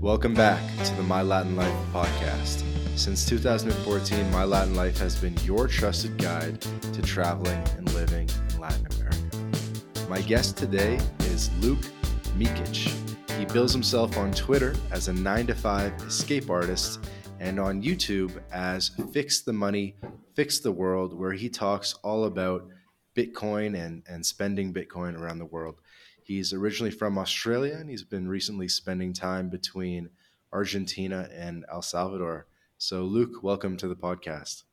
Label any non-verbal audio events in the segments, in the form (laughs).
Welcome back to the My Latin Life podcast. Since 2014, My Latin Life has been your trusted guide to traveling and living in Latin America. My guest today is Luke Mikic. He bills himself on Twitter as a 9 to 5 escape artist and on YouTube as Fix the Money, Fix the World, where he talks all about Bitcoin and, and spending Bitcoin around the world. He's originally from Australia and he's been recently spending time between Argentina and El Salvador. So, Luke, welcome to the podcast.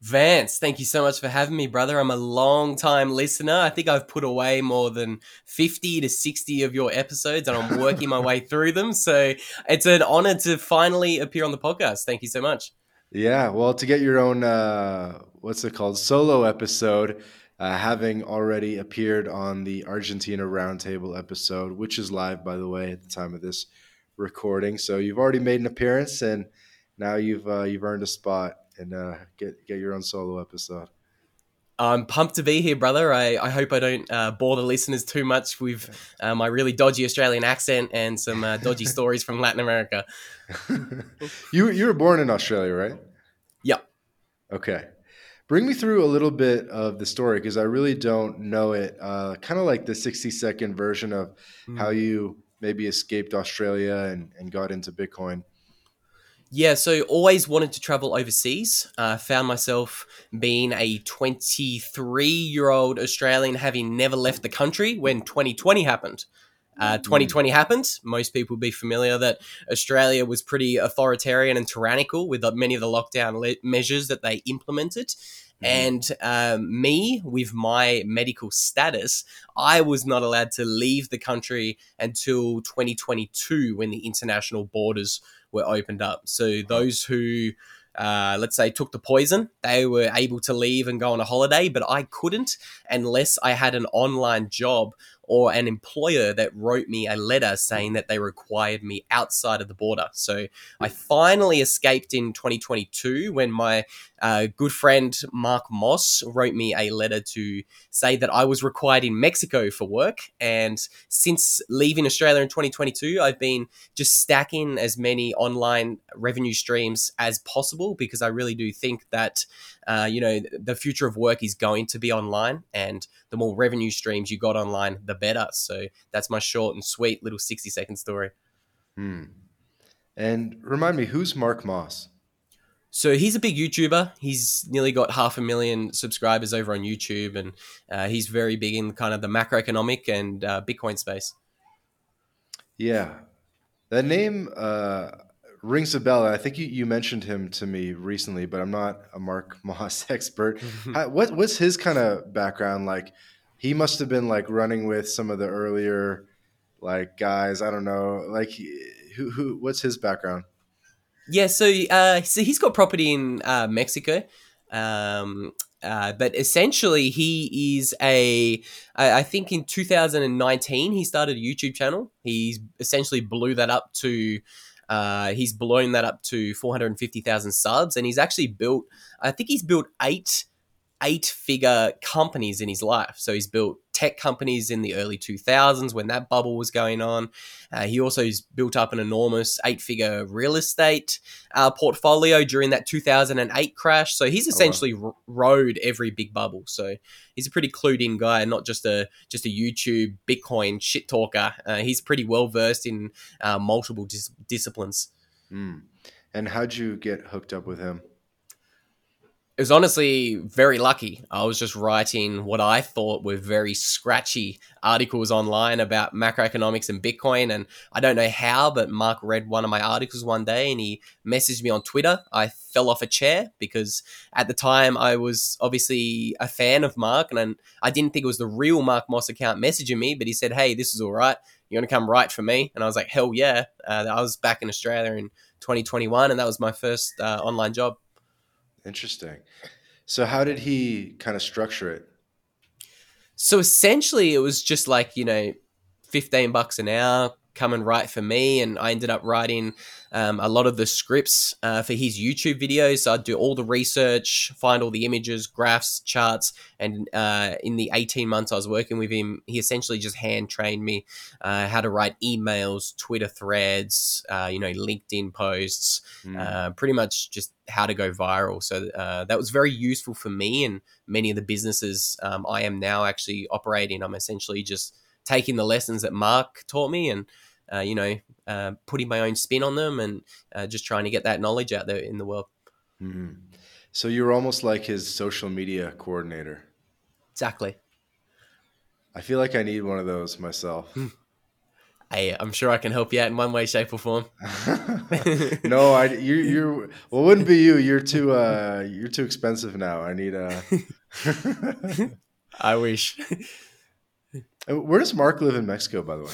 Vance, thank you so much for having me, brother. I'm a long time listener. I think I've put away more than 50 to 60 of your episodes and I'm (laughs) working my way through them. So it's an honor to finally appear on the podcast. Thank you so much. Yeah, well, to get your own, uh, what's it called, solo episode, uh, having already appeared on the Argentina Roundtable episode, which is live, by the way, at the time of this recording. So you've already made an appearance and now you've uh, you've earned a spot and uh, get get your own solo episode. I'm pumped to be here, brother. I, I hope I don't uh, bore the listeners too much with uh, my really dodgy Australian accent and some uh, dodgy (laughs) stories from Latin America. (laughs) you you were born in Australia, right? Yep. Okay. Bring me through a little bit of the story because I really don't know it. Uh, kind of like the 60 second version of mm. how you maybe escaped Australia and, and got into Bitcoin. Yeah, so always wanted to travel overseas. Uh, found myself being a 23 year old Australian, having never left the country when 2020 happened. Uh, 2020 mm. happened. Most people will be familiar that Australia was pretty authoritarian and tyrannical with many of the lockdown le- measures that they implemented. Mm. And um, me, with my medical status, I was not allowed to leave the country until 2022 when the international borders were opened up. So those who uh, let's say took the poison they were able to leave and go on a holiday but i couldn't unless i had an online job or an employer that wrote me a letter saying that they required me outside of the border. So I finally escaped in 2022 when my uh, good friend Mark Moss wrote me a letter to say that I was required in Mexico for work. And since leaving Australia in 2022, I've been just stacking as many online revenue streams as possible because I really do think that uh, you know, the future of work is going to be online, and the more revenue streams you got online, the better. So that's my short and sweet little 60 second story. Hmm. And remind me, who's Mark Moss? So he's a big YouTuber. He's nearly got half a million subscribers over on YouTube, and uh, he's very big in kind of the macroeconomic and uh, Bitcoin space. Yeah, that name uh, rings a bell. I think you, you mentioned him to me recently, but I'm not a Mark (laughs) Moss expert. (laughs) How, what what's his kind of background like? He must have been like running with some of the earlier like guys. I don't know, like who who. What's his background? Yeah, so uh, so he's got property in uh, Mexico. Um, uh, but essentially, he is a. I think in 2019 he started a YouTube channel. He's essentially blew that up to uh, he's blown that up to 450,000 subs, and he's actually built. I think he's built eight eight figure companies in his life. So he's built tech companies in the early 2000s when that bubble was going on. Uh, he also has built up an enormous eight figure real estate uh, portfolio during that 2008 crash. So he's essentially oh, wow. rode every big bubble. So he's a pretty clued in guy, not just a just a YouTube Bitcoin shit talker. Uh, he's pretty well versed in uh, multiple dis- disciplines. Mm. And how'd you get hooked up with him? It was honestly very lucky. I was just writing what I thought were very scratchy articles online about macroeconomics and Bitcoin. And I don't know how, but Mark read one of my articles one day and he messaged me on Twitter. I fell off a chair because at the time I was obviously a fan of Mark and I didn't think it was the real Mark Moss account messaging me, but he said, Hey, this is all right. You want to come write for me. And I was like, Hell yeah. Uh, I was back in Australia in 2021 and that was my first uh, online job. Interesting. So how did he kind of structure it? So essentially, it was just like you know, fifteen bucks an hour, come and write for me, and I ended up writing um, a lot of the scripts uh, for his YouTube videos. So I'd do all the research, find all the images, graphs, charts, and uh, in the 18 months I was working with him, he essentially just hand trained me uh, how to write emails, Twitter threads, uh, you know, LinkedIn posts, mm. pretty much just how to go viral. So uh, that was very useful for me and many of the businesses um, I am now actually operating. I'm essentially just taking the lessons that Mark taught me and uh, you know, uh, putting my own spin on them and uh, just trying to get that knowledge out there in the world. Mm-hmm. So you were almost like his social media coordinator. Exactly. I feel like I need one of those myself. Hey, I'm sure I can help you out in one way, shape, or form. (laughs) no, I you you well, it wouldn't be you. You're too uh you're too expensive now. I need a. (laughs) I wish. (laughs) Where does Mark live in Mexico, by the way?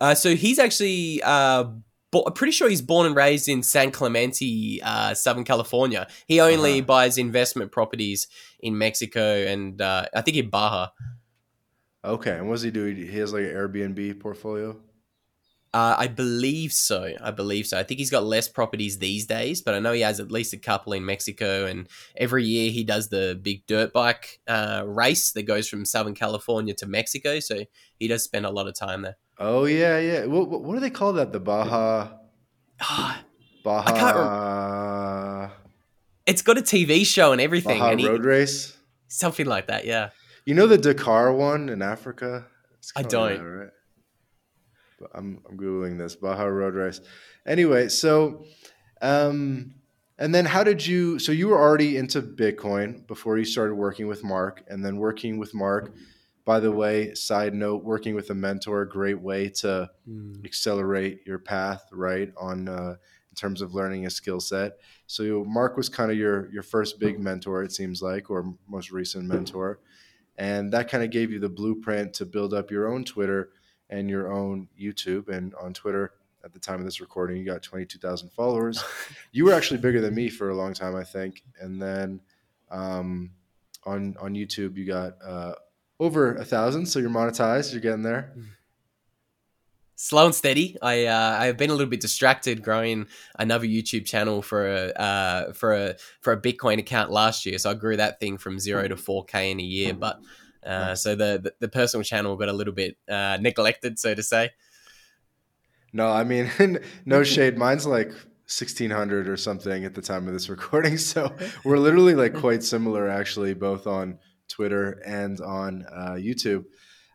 Uh, so he's actually uh, bo- I'm pretty sure he's born and raised in San Clemente, uh, Southern California. He only uh-huh. buys investment properties in Mexico and uh, I think in Baja. Okay, and what does he do? He has like an Airbnb portfolio. Uh, I believe so. I believe so. I think he's got less properties these days, but I know he has at least a couple in Mexico. And every year he does the big dirt bike uh, race that goes from Southern California to Mexico. So he does spend a lot of time there. Oh yeah, yeah. What what, do they call that? The Baja. (sighs) Baja. I can't. It's got a TV show and everything. Baja and Road Race. Something like that. Yeah. You know the Dakar one in Africa. I don't. That, right? I'm I'm googling this Baja Road Race. Anyway, so um and then how did you so you were already into Bitcoin before you started working with Mark and then working with Mark by the way, side note, working with a mentor, great way to mm. accelerate your path, right? On uh, in terms of learning a skill set. So Mark was kind of your your first big mentor, it seems like, or most recent mentor, and that kind of gave you the blueprint to build up your own Twitter and your own YouTube. And on Twitter, at the time of this recording, you got 22,000 followers. (laughs) you were actually bigger than me for a long time, I think. And then um, on on YouTube, you got uh, over a thousand. So you're monetized. You're getting there. Slow and steady. I uh, I've been a little bit distracted growing another YouTube channel for a uh, for a for a Bitcoin account last year. So I grew that thing from zero to four k in a year. But uh, so the, the, the personal channel got a little bit uh, neglected, so to say. No, I mean, (laughs) no shade. Mine's like 1600 or something at the time of this recording. (laughs) So we're literally like quite similar, actually, both on Twitter and on uh, YouTube.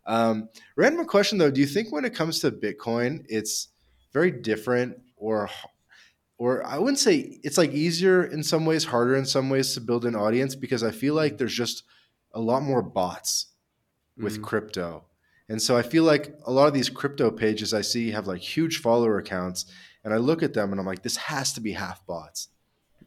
Um, random question though: Do you think when it comes to Bitcoin, it's very different, or or I wouldn't say it's like easier in some ways, harder in some ways to build an audience because I feel like there's just a lot more bots with mm-hmm. crypto. And so I feel like a lot of these crypto pages I see have like huge follower accounts, and I look at them and I'm like, this has to be half bots.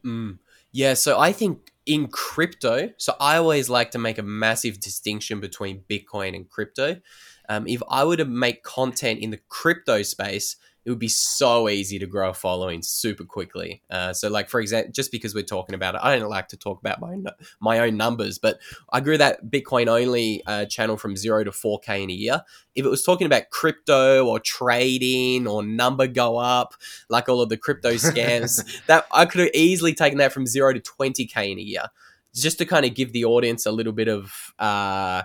Mm. Yeah, so I think in crypto, so I always like to make a massive distinction between Bitcoin and crypto. Um, if I were to make content in the crypto space, it would be so easy to grow a following super quickly. Uh, so, like for example, just because we're talking about it, I don't like to talk about my my own numbers, but I grew that Bitcoin only uh, channel from zero to four k in a year. If it was talking about crypto or trading or number go up, like all of the crypto (laughs) scams, that I could have easily taken that from zero to twenty k in a year, just to kind of give the audience a little bit of. Uh,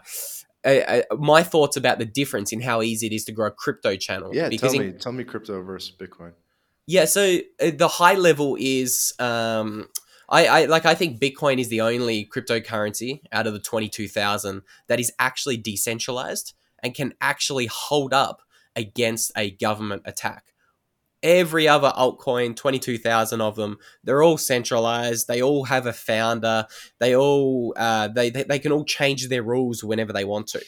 uh, my thoughts about the difference in how easy it is to grow a crypto channel. Yeah, because tell me, in, tell me crypto versus Bitcoin. Yeah, so uh, the high level is, um, I, I like. I think Bitcoin is the only cryptocurrency out of the twenty two thousand that is actually decentralized and can actually hold up against a government attack every other altcoin 22,000 of them they're all centralized. They all have a founder. They all uh, they, they, they can all change their rules whenever they want to.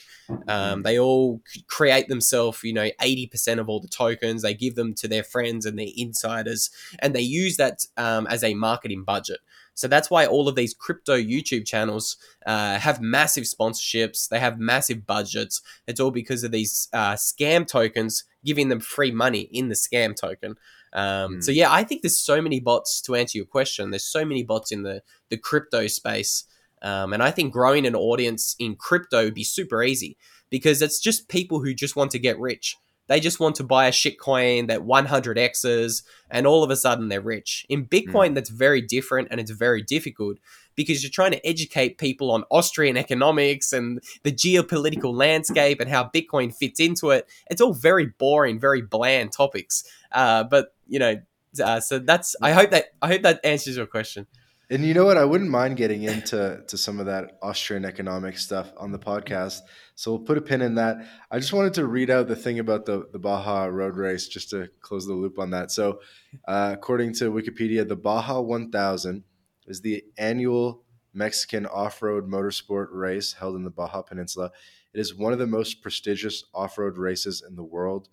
Um, they all create themselves you know 80% of all the tokens. They give them to their friends and their insiders and they use that um, as a marketing budget so that's why all of these crypto YouTube channels uh, have massive sponsorships. They have massive budgets. It's all because of these uh, scam tokens giving them free money in the scam token. Um, mm. So yeah, I think there's so many bots to answer your question. There's so many bots in the the crypto space, um, and I think growing an audience in crypto would be super easy because it's just people who just want to get rich. They just want to buy a shit coin that 100x's and all of a sudden they're rich. In Bitcoin, mm. that's very different and it's very difficult because you're trying to educate people on Austrian economics and the geopolitical landscape and how Bitcoin fits into it. It's all very boring, very bland topics. Uh, but you know, uh, so that's. I hope that I hope that answers your question. And you know what? I wouldn't mind getting into to some of that Austrian economic stuff on the podcast. So we'll put a pin in that. I just wanted to read out the thing about the, the Baja Road Race just to close the loop on that. So, uh, according to Wikipedia, the Baja 1000 is the annual Mexican off road motorsport race held in the Baja Peninsula. It is one of the most prestigious off road races in the world,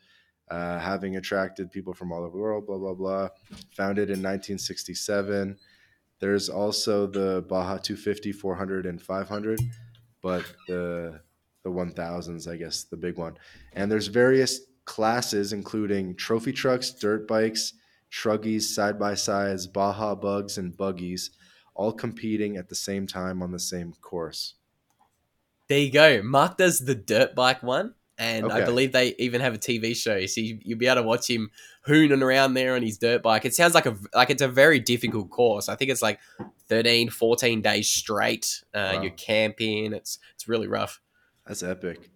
uh, having attracted people from all over the world, blah, blah, blah. Founded in 1967. There's also the Baja 250, 400, and 500, but the the 1000s, I guess, the big one. And there's various classes, including trophy trucks, dirt bikes, truggies, side by sides, Baja bugs, and buggies all competing at the same time on the same course. There you go. Mark does the dirt bike one, and okay. I believe they even have a TV show, so you, will be able to watch him hooning around there on his dirt bike. It sounds like a like it's a very difficult course. I think it's like 13, 14 days straight. Uh, wow. You're camping. It's it's really rough. That's epic.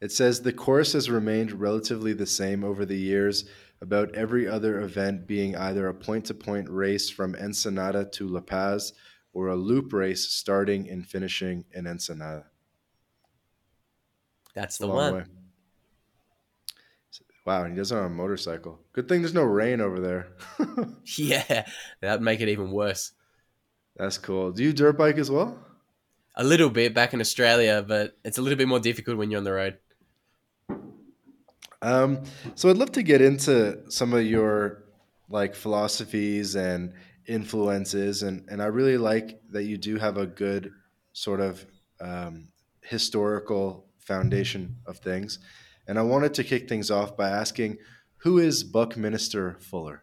It says the course has remained relatively the same over the years, about every other event being either a point to point race from Ensenada to La Paz or a loop race starting and finishing in Ensenada. That's the one. Way. Wow, and he does it on a motorcycle. Good thing there's no rain over there. (laughs) (laughs) yeah, that'd make it even worse. That's cool. Do you dirt bike as well? A little bit back in Australia, but it's a little bit more difficult when you're on the road. Um, so I'd love to get into some of your like philosophies and influences, and and I really like that you do have a good sort of um, historical foundation of things. And I wanted to kick things off by asking, who is Buckminster Fuller?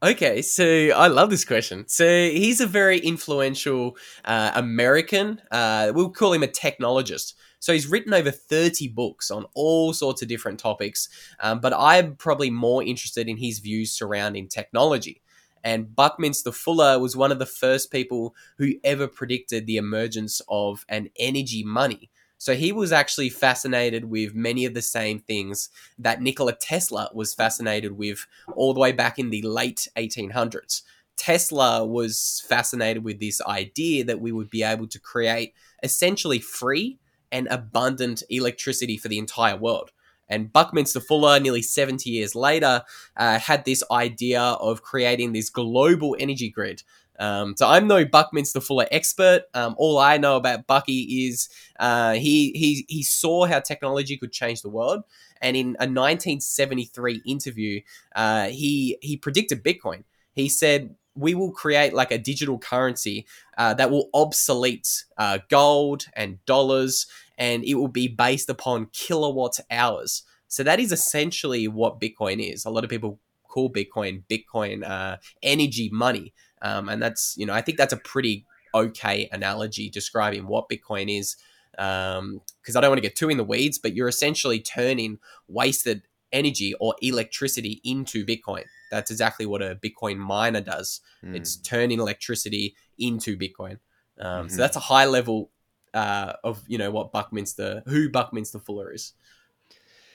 Okay, so I love this question. So he's a very influential uh, American. Uh, we'll call him a technologist. So he's written over 30 books on all sorts of different topics, um, but I'm probably more interested in his views surrounding technology. And Buckminster Fuller was one of the first people who ever predicted the emergence of an energy money. So he was actually fascinated with many of the same things that Nikola Tesla was fascinated with all the way back in the late 1800s. Tesla was fascinated with this idea that we would be able to create essentially free and abundant electricity for the entire world. And Buckminster Fuller, nearly 70 years later, uh, had this idea of creating this global energy grid. Um, so I'm no Buckminster Fuller expert. Um, all I know about Bucky is uh, he, he, he saw how technology could change the world. And in a 1973 interview, uh, he, he predicted Bitcoin. He said, we will create like a digital currency uh, that will obsolete uh, gold and dollars, and it will be based upon kilowatt hours. So that is essentially what Bitcoin is. A lot of people call Bitcoin Bitcoin uh, energy money, um, and that's you know I think that's a pretty okay analogy describing what Bitcoin is. Because um, I don't want to get too in the weeds, but you're essentially turning wasted energy or electricity into Bitcoin. That's exactly what a Bitcoin miner does. Mm. It's turning electricity into Bitcoin. Um, mm-hmm. So that's a high level uh, of you know what Buckminster, who Buckminster Fuller is.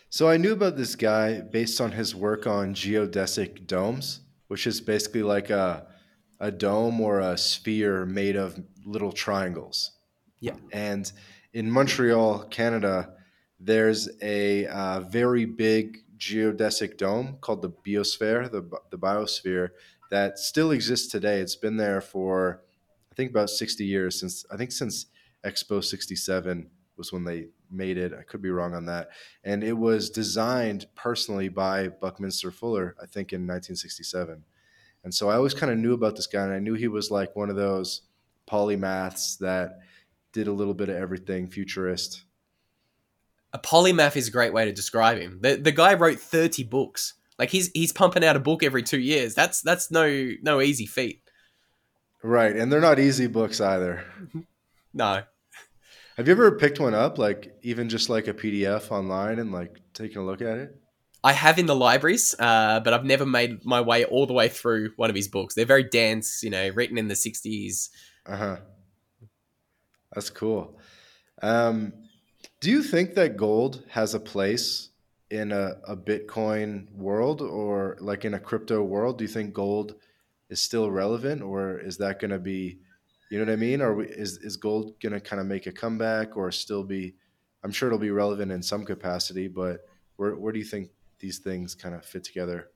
So I knew about this guy based on his work on geodesic domes, which is basically like a a dome or a sphere made of little triangles. Yeah. And in Montreal, Canada, there's a uh, very big geodesic dome called the biosphere, the, the biosphere, that still exists today. It's been there for, I think, about 60 years since, I think, since Expo 67 was when they made it. I could be wrong on that. And it was designed personally by Buckminster Fuller, I think, in 1967. And so I always kind of knew about this guy, and I knew he was like one of those polymaths that did a little bit of everything, futurist a polymath is a great way to describe him. The the guy wrote 30 books. Like he's he's pumping out a book every 2 years. That's that's no no easy feat. Right, and they're not easy books either. (laughs) no. Have you ever picked one up like even just like a PDF online and like taking a look at it? I have in the libraries, uh, but I've never made my way all the way through one of his books. They're very dense, you know, written in the '60s. Uh huh. That's cool. Um, do you think that gold has a place in a, a Bitcoin world or like in a crypto world? Do you think gold is still relevant, or is that going to be, you know what I mean? Or is is gold going to kind of make a comeback, or still be? I'm sure it'll be relevant in some capacity, but where where do you think these things kind of fit together?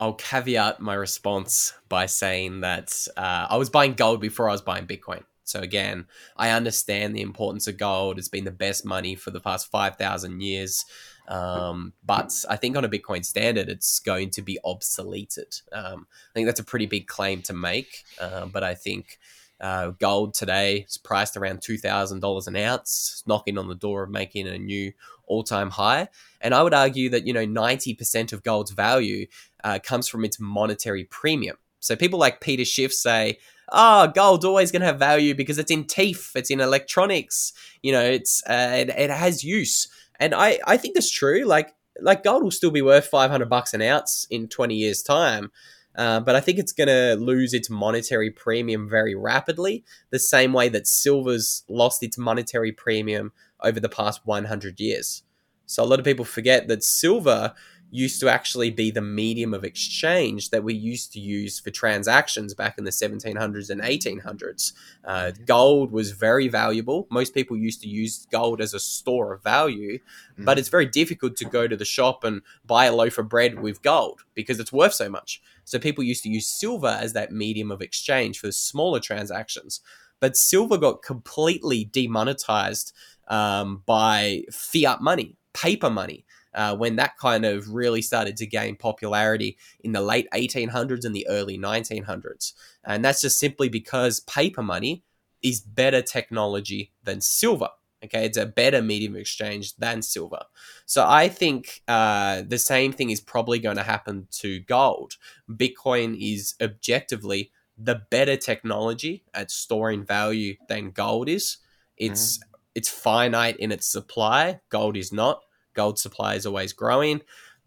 I'll caveat my response by saying that uh, I was buying gold before I was buying Bitcoin. So again, I understand the importance of gold. It's been the best money for the past five thousand years. Um, but I think on a Bitcoin standard, it's going to be obsoleted. Um, I think that's a pretty big claim to make. Uh, but I think uh, gold today is priced around $2,000 an ounce, knocking on the door of making a new all time high. And I would argue that, you know, 90% of gold's value uh, comes from its monetary premium. So people like Peter Schiff say, oh, gold's always going to have value because it's in teeth, it's in electronics, you know, it's uh, it, it has use. And I, I think that's true. Like like gold will still be worth 500 bucks an ounce in 20 years time. Uh, but I think it's going to lose its monetary premium very rapidly, the same way that silver's lost its monetary premium over the past 100 years. So a lot of people forget that silver used to actually be the medium of exchange that we used to use for transactions back in the 1700s and 1800s. Uh, gold was very valuable. Most people used to use gold as a store of value, mm-hmm. but it's very difficult to go to the shop and buy a loaf of bread with gold because it's worth so much. So people used to use silver as that medium of exchange for smaller transactions. But silver got completely demonetized um, by fiat money, paper money uh, when that kind of really started to gain popularity in the late 1800s and the early 1900s. And that's just simply because paper money is better technology than silver. Okay, it's a better medium of exchange than silver. So I think uh, the same thing is probably going to happen to gold. Bitcoin is objectively the better technology at storing value than gold is. It's mm-hmm. it's finite in its supply. Gold is not. Gold supply is always growing.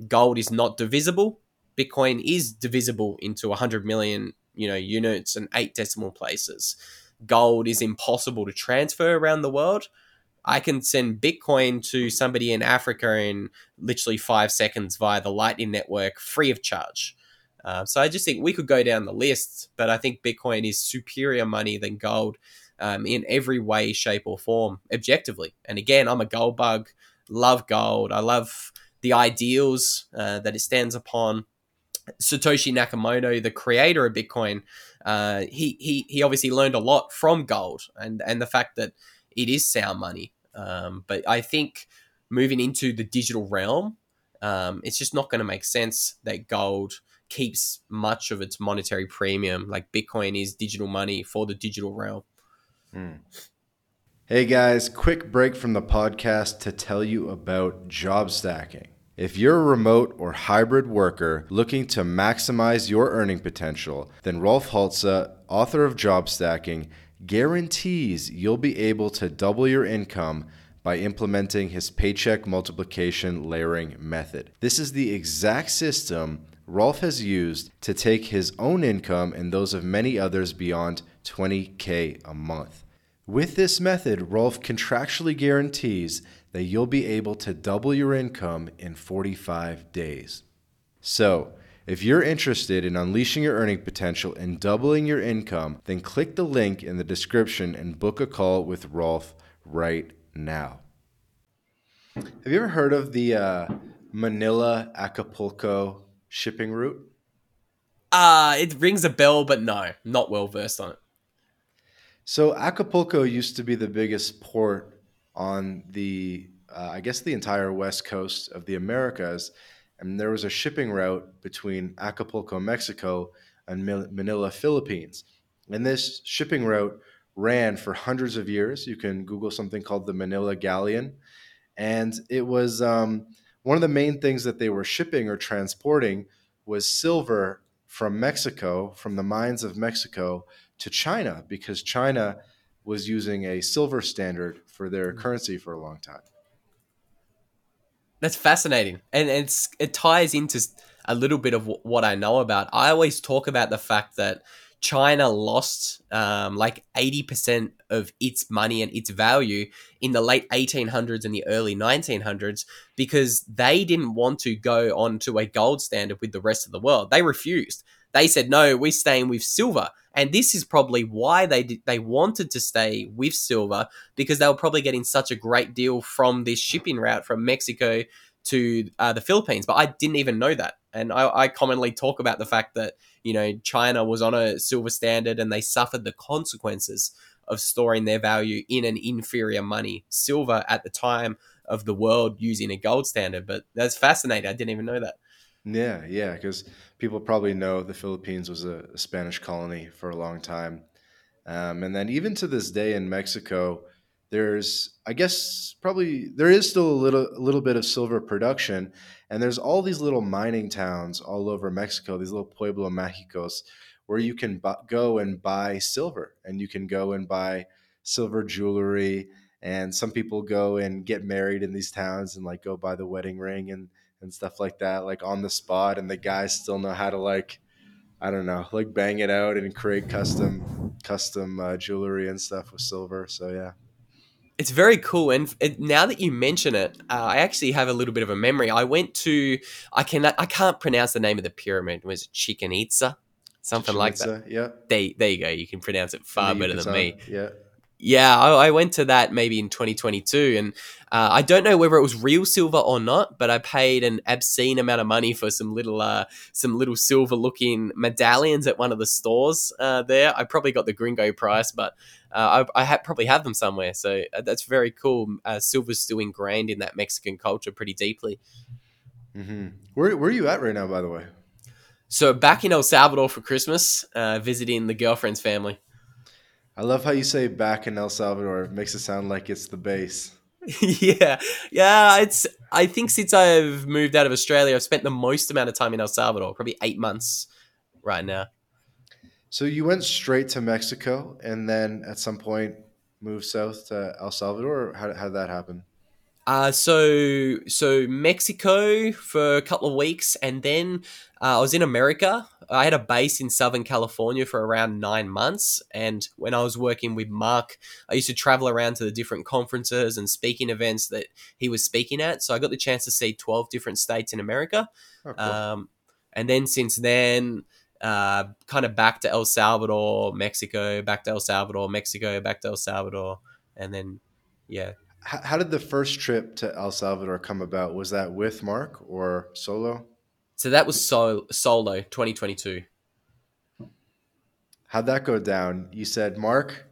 Gold is not divisible. Bitcoin is divisible into 100 million, you know, units and eight decimal places. Gold is impossible to transfer around the world. I can send Bitcoin to somebody in Africa in literally five seconds via the Lightning Network free of charge. Uh, so I just think we could go down the list, but I think Bitcoin is superior money than gold um, in every way, shape, or form, objectively. And again, I'm a gold bug love gold. I love the ideals uh, that it stands upon. Satoshi Nakamoto, the creator of Bitcoin, uh, he, he he obviously learned a lot from gold and and the fact that it is sound money. Um, but I think moving into the digital realm, um, it's just not going to make sense that gold keeps much of its monetary premium. Like Bitcoin is digital money for the digital realm. Mm. Hey guys, quick break from the podcast to tell you about job stacking. If you're a remote or hybrid worker looking to maximize your earning potential, then Rolf Haltze, author of Job Stacking, guarantees you'll be able to double your income by implementing his paycheck multiplication layering method. This is the exact system Rolf has used to take his own income and those of many others beyond 20K a month. With this method, Rolf contractually guarantees that you'll be able to double your income in 45 days. So, if you're interested in unleashing your earning potential and doubling your income, then click the link in the description and book a call with Rolf right now. Have you ever heard of the uh, Manila Acapulco shipping route? Uh, it rings a bell, but no, not well versed on it. So Acapulco used to be the biggest port on the, uh, I guess, the entire west coast of the Americas, and there was a shipping route between Acapulco, Mexico, and Manila, Philippines. And this shipping route ran for hundreds of years. You can Google something called the Manila Galleon, and it was um, one of the main things that they were shipping or transporting was silver from Mexico, from the mines of Mexico, to China because China was using a silver standard for their mm. currency for a long time. That's fascinating, and it's it ties into a little bit of what I know about. I always talk about the fact that China lost um, like 80% of its money and its value in the late 1800s and the early 1900s because they didn't want to go on to a gold standard with the rest of the world. They refused. They said, no, we're staying with silver. And this is probably why they did, they wanted to stay with silver because they were probably getting such a great deal from this shipping route from Mexico to uh, the Philippines. But I didn't even know that. And I, I commonly talk about the fact that you know, China was on a silver standard and they suffered the consequences of storing their value in an inferior money, silver at the time of the world using a gold standard. But that's fascinating. I didn't even know that. Yeah, yeah, because people probably know the Philippines was a, Spanish colony for a long time. Um, and then even to this day in Mexico, there's I guess probably there is still a little a little bit of silver production, and there's all these little mining towns all over Mexico, these little pueblo mágicos, where you can bu- go and buy silver, and you can go and buy silver jewelry, and some people go and get married in these towns and like go buy the wedding ring and and stuff like that, like on the spot, and the guys still know how to like. I don't know, like bang it out and create custom custom uh, jewelry and stuff with silver. So yeah. It's very cool, and it, now that you mention it, uh, I actually have a little bit of a memory. I went to I can I can't pronounce the name of the pyramid. It was Chichen Itza, something Chichen like that. Yeah. There, there you go. You can pronounce it far better than me. Yeah. Yeah, I, I, went to that maybe in 2022, and uh, I don't know whether it was real silver or not, but I paid an obscene amount of money for some little, uh, some little silver-looking medallions at one of the stores uh, there. I probably got the gringo price, but uh, I, I ha- probably have them somewhere. So uh, that's very cool. Uh, silver's still ingrained in that Mexican culture pretty deeply. Mm-hmm. Where Where are you at right now, by the way? So back in El Salvador for Christmas, visiting the girlfriend's family. I love how you say back in El Salvador. It makes it sound like it's the base. (laughs) yeah, yeah. It's. I think since I've moved out of Australia, I've spent the most amount of time in El Salvador, probably eight months right now. So you went straight to Mexico, and then at some point moved south to El Salvador. how, how did that happen? Uh, so so Mexico for a couple of weeks, and then uh, I was in America. I had a base in Southern California for around nine months, and when I was working with Mark, I used to travel around to the different conferences and speaking events that he was speaking at. So I got the chance to see twelve different states in America, oh, cool. um, and then since then. Uh, kind of back to El Salvador, Mexico, back to El Salvador, Mexico, back to El Salvador, and then yeah, how did the first trip to El Salvador come about? Was that with Mark or solo? So that was so, solo 2022. How'd that go down? You said, Mark,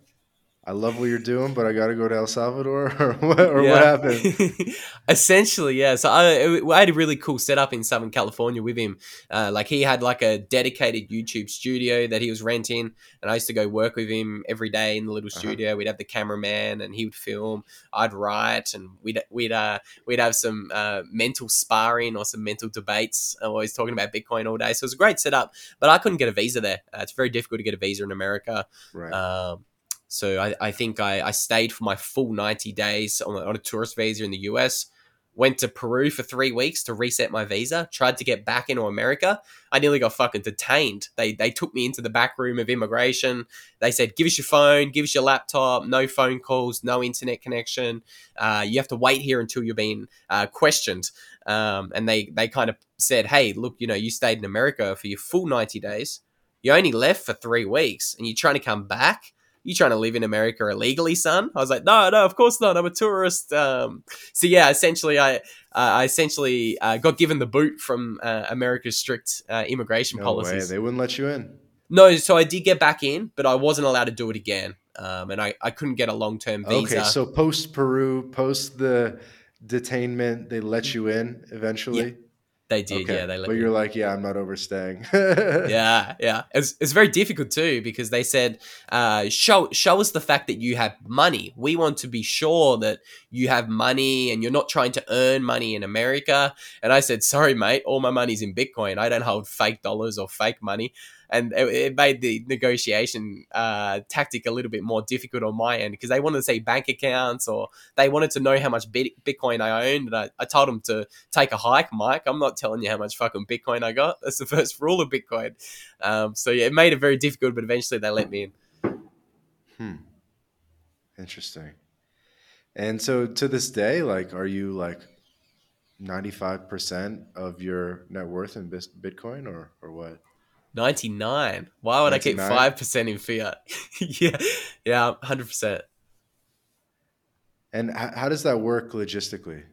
I love what you're doing, but I got to go to El Salvador, (laughs) or what? Or yeah. what happened? (laughs) Essentially, yeah. So I, I had a really cool setup in Southern California with him. Uh, like he had like a dedicated YouTube studio that he was renting, and I used to go work with him every day in the little uh-huh. studio. Uh-huh. We'd have the cameraman, and he would film. I'd write, and we'd we'd uh, we'd have some uh, mental sparring or some mental debates. I'm always talking about Bitcoin all day, so it was a great setup. But I couldn't get a visa there. Uh, it's very difficult to get a visa in America. Right. Um, so I, I think I, I stayed for my full 90 days on, on a tourist visa in the US. Went to Peru for three weeks to reset my visa. Tried to get back into America. I nearly got fucking detained. They they took me into the back room of immigration. They said, "Give us your phone, give us your laptop. No phone calls, no internet connection. Uh, you have to wait here until you're being uh, questioned." Um, and they they kind of said, "Hey, look, you know, you stayed in America for your full 90 days. You only left for three weeks, and you're trying to come back." You trying to live in America illegally, son? I was like, no, no, of course not. I'm a tourist. Um, so yeah, essentially, I uh, I essentially uh, got given the boot from uh, America's strict uh, immigration no policies. Way. They wouldn't let you in. No, so I did get back in, but I wasn't allowed to do it again, um, and I, I couldn't get a long term visa. Okay, so post Peru, post the detainment, they let you in eventually. Yeah. They did, yeah. They let but me. you're like, yeah, I'm not overstaying. (laughs) yeah, yeah. It's, it's very difficult too because they said, uh, show show us the fact that you have money. We want to be sure that you have money and you're not trying to earn money in America. And I said, sorry, mate, all my money's in Bitcoin. I don't hold fake dollars or fake money and it, it made the negotiation uh, tactic a little bit more difficult on my end because they wanted to see bank accounts or they wanted to know how much Bitcoin I owned. And I, I told them to take a hike, Mike. I'm not telling you how much fucking Bitcoin I got. (laughs) That's the first rule of Bitcoin. Um, so yeah, it made it very difficult, but eventually they let me in. Hmm. Interesting. And so to this day, like, are you like 95% of your net worth in Bitcoin or, or what? 99. Why would 99? I keep 5% in fiat? (laughs) yeah, yeah, 100%. And how does that work logistically?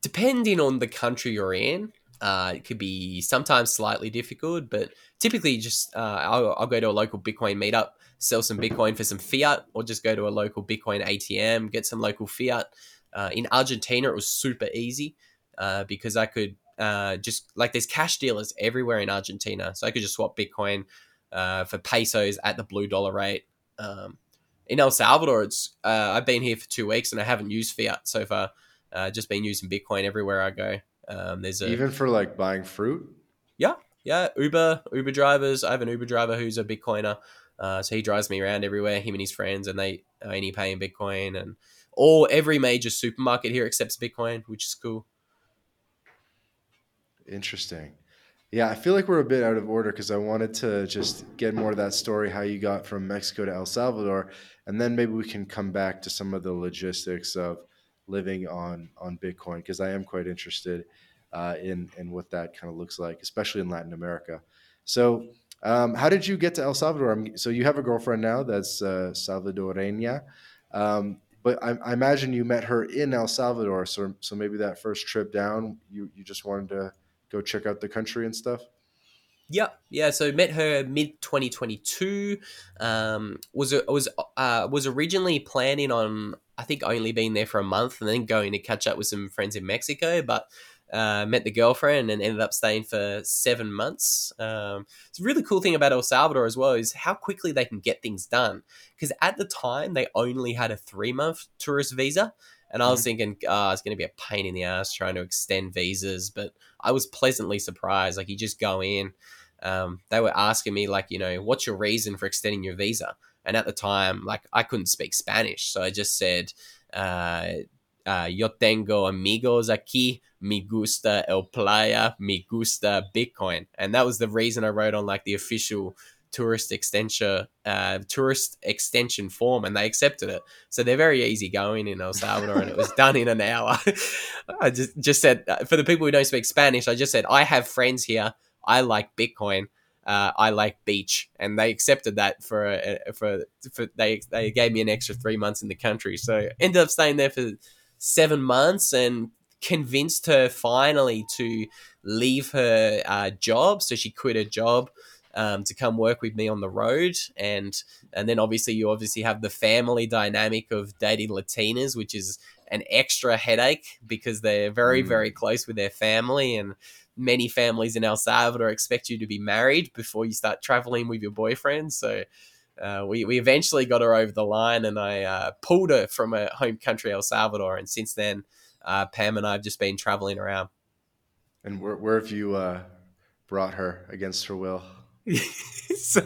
Depending on the country you're in, uh, it could be sometimes slightly difficult, but typically just uh, I'll, I'll, go to a local Bitcoin meetup, sell some Bitcoin for some fiat, or just go to a local Bitcoin ATM, get some local fiat. Uh, in Argentina, it was super easy uh, because I could uh, just like there's cash dealers everywhere in Argentina, so I could just swap Bitcoin uh, for pesos at the blue dollar rate. Um, in El Salvador, it's uh, I've been here for two weeks and I haven't used fiat so far. Uh, just been using Bitcoin everywhere I go. Um, there's a, even for like buying fruit. Yeah, yeah. Uber, Uber drivers. I have an Uber driver who's a Bitcoiner, uh, so he drives me around everywhere. Him and his friends, and they only pay in Bitcoin. And all every major supermarket here accepts Bitcoin, which is cool. Interesting. Yeah, I feel like we're a bit out of order because I wanted to just get more of that story, how you got from Mexico to El Salvador, and then maybe we can come back to some of the logistics of living on on Bitcoin because I am quite interested uh, in in what that kind of looks like, especially in Latin America. So, um, how did you get to El Salvador? I'm, so you have a girlfriend now that's uh, Salvadoreña. Um, but I, I, imagine you met her in El Salvador, so so maybe that first trip down, you you just wanted to go check out the country and stuff? Yeah, yeah. So met her mid 2022. Um, was was uh, was originally planning on I think only being there for a month and then going to catch up with some friends in Mexico, but uh, met the girlfriend and ended up staying for seven months. Um, it's a really cool thing about El Salvador as well is how quickly they can get things done. Because at the time they only had a three month tourist visa, and I was mm-hmm. thinking, oh, it's going to be a pain in the ass trying to extend visas. But I was pleasantly surprised. Like, you just go in. Um, they were asking me, like, you know, what's your reason for extending your visa? And at the time, like, I couldn't speak Spanish. So I just said, uh, uh, yo tengo amigos aquí, me gusta el playa, me gusta Bitcoin. And that was the reason I wrote on, like, the official tourist extension uh, tourist extension form and they accepted it. So they're very easy going in el salvador and it was done in an hour. (laughs) I just just said uh, for the people who don't speak spanish i just said i have friends here. I like bitcoin. Uh, I like beach, and they accepted that for uh, for for they they gave me an extra three months in the country. So ended up staying there for seven months and convinced her finally to leave her uh, job. So she quit her job um, to come work with me on the road, and and then obviously you obviously have the family dynamic of dating Latinas, which is an extra headache because they're very mm. very close with their family and many families in El Salvador expect you to be married before you start traveling with your boyfriend. So uh, we, we eventually got her over the line and I uh, pulled her from her home country, El Salvador. And since then, uh, Pam and I have just been traveling around. And where, where have you uh, brought her against her will? (laughs) so,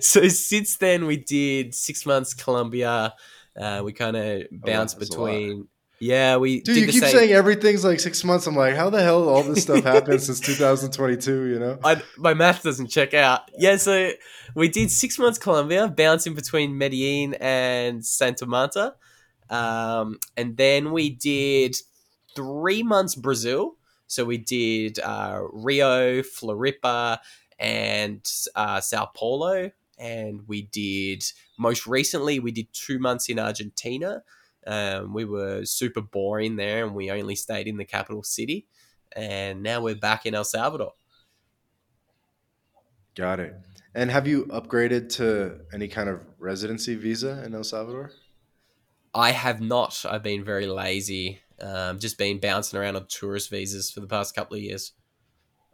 so since then we did six months Colombia. Uh, we kind of bounced oh, between. Yeah, we. Dude, you keep same... saying everything's like six months. I'm like, how the hell all this stuff happened since 2022? You know, I, my math doesn't check out. Yeah, so we did six months Colombia, bouncing between Medellin and Santa Marta, um, and then we did three months Brazil. So we did uh, Rio, Floripa, and uh, Sao Paulo. And we did, most recently, we did two months in Argentina. Um, we were super boring there and we only stayed in the capital city. And now we're back in El Salvador. Got it. And have you upgraded to any kind of residency visa in El Salvador? I have not. I've been very lazy Um, just been bouncing around on tourist visas for the past couple of years.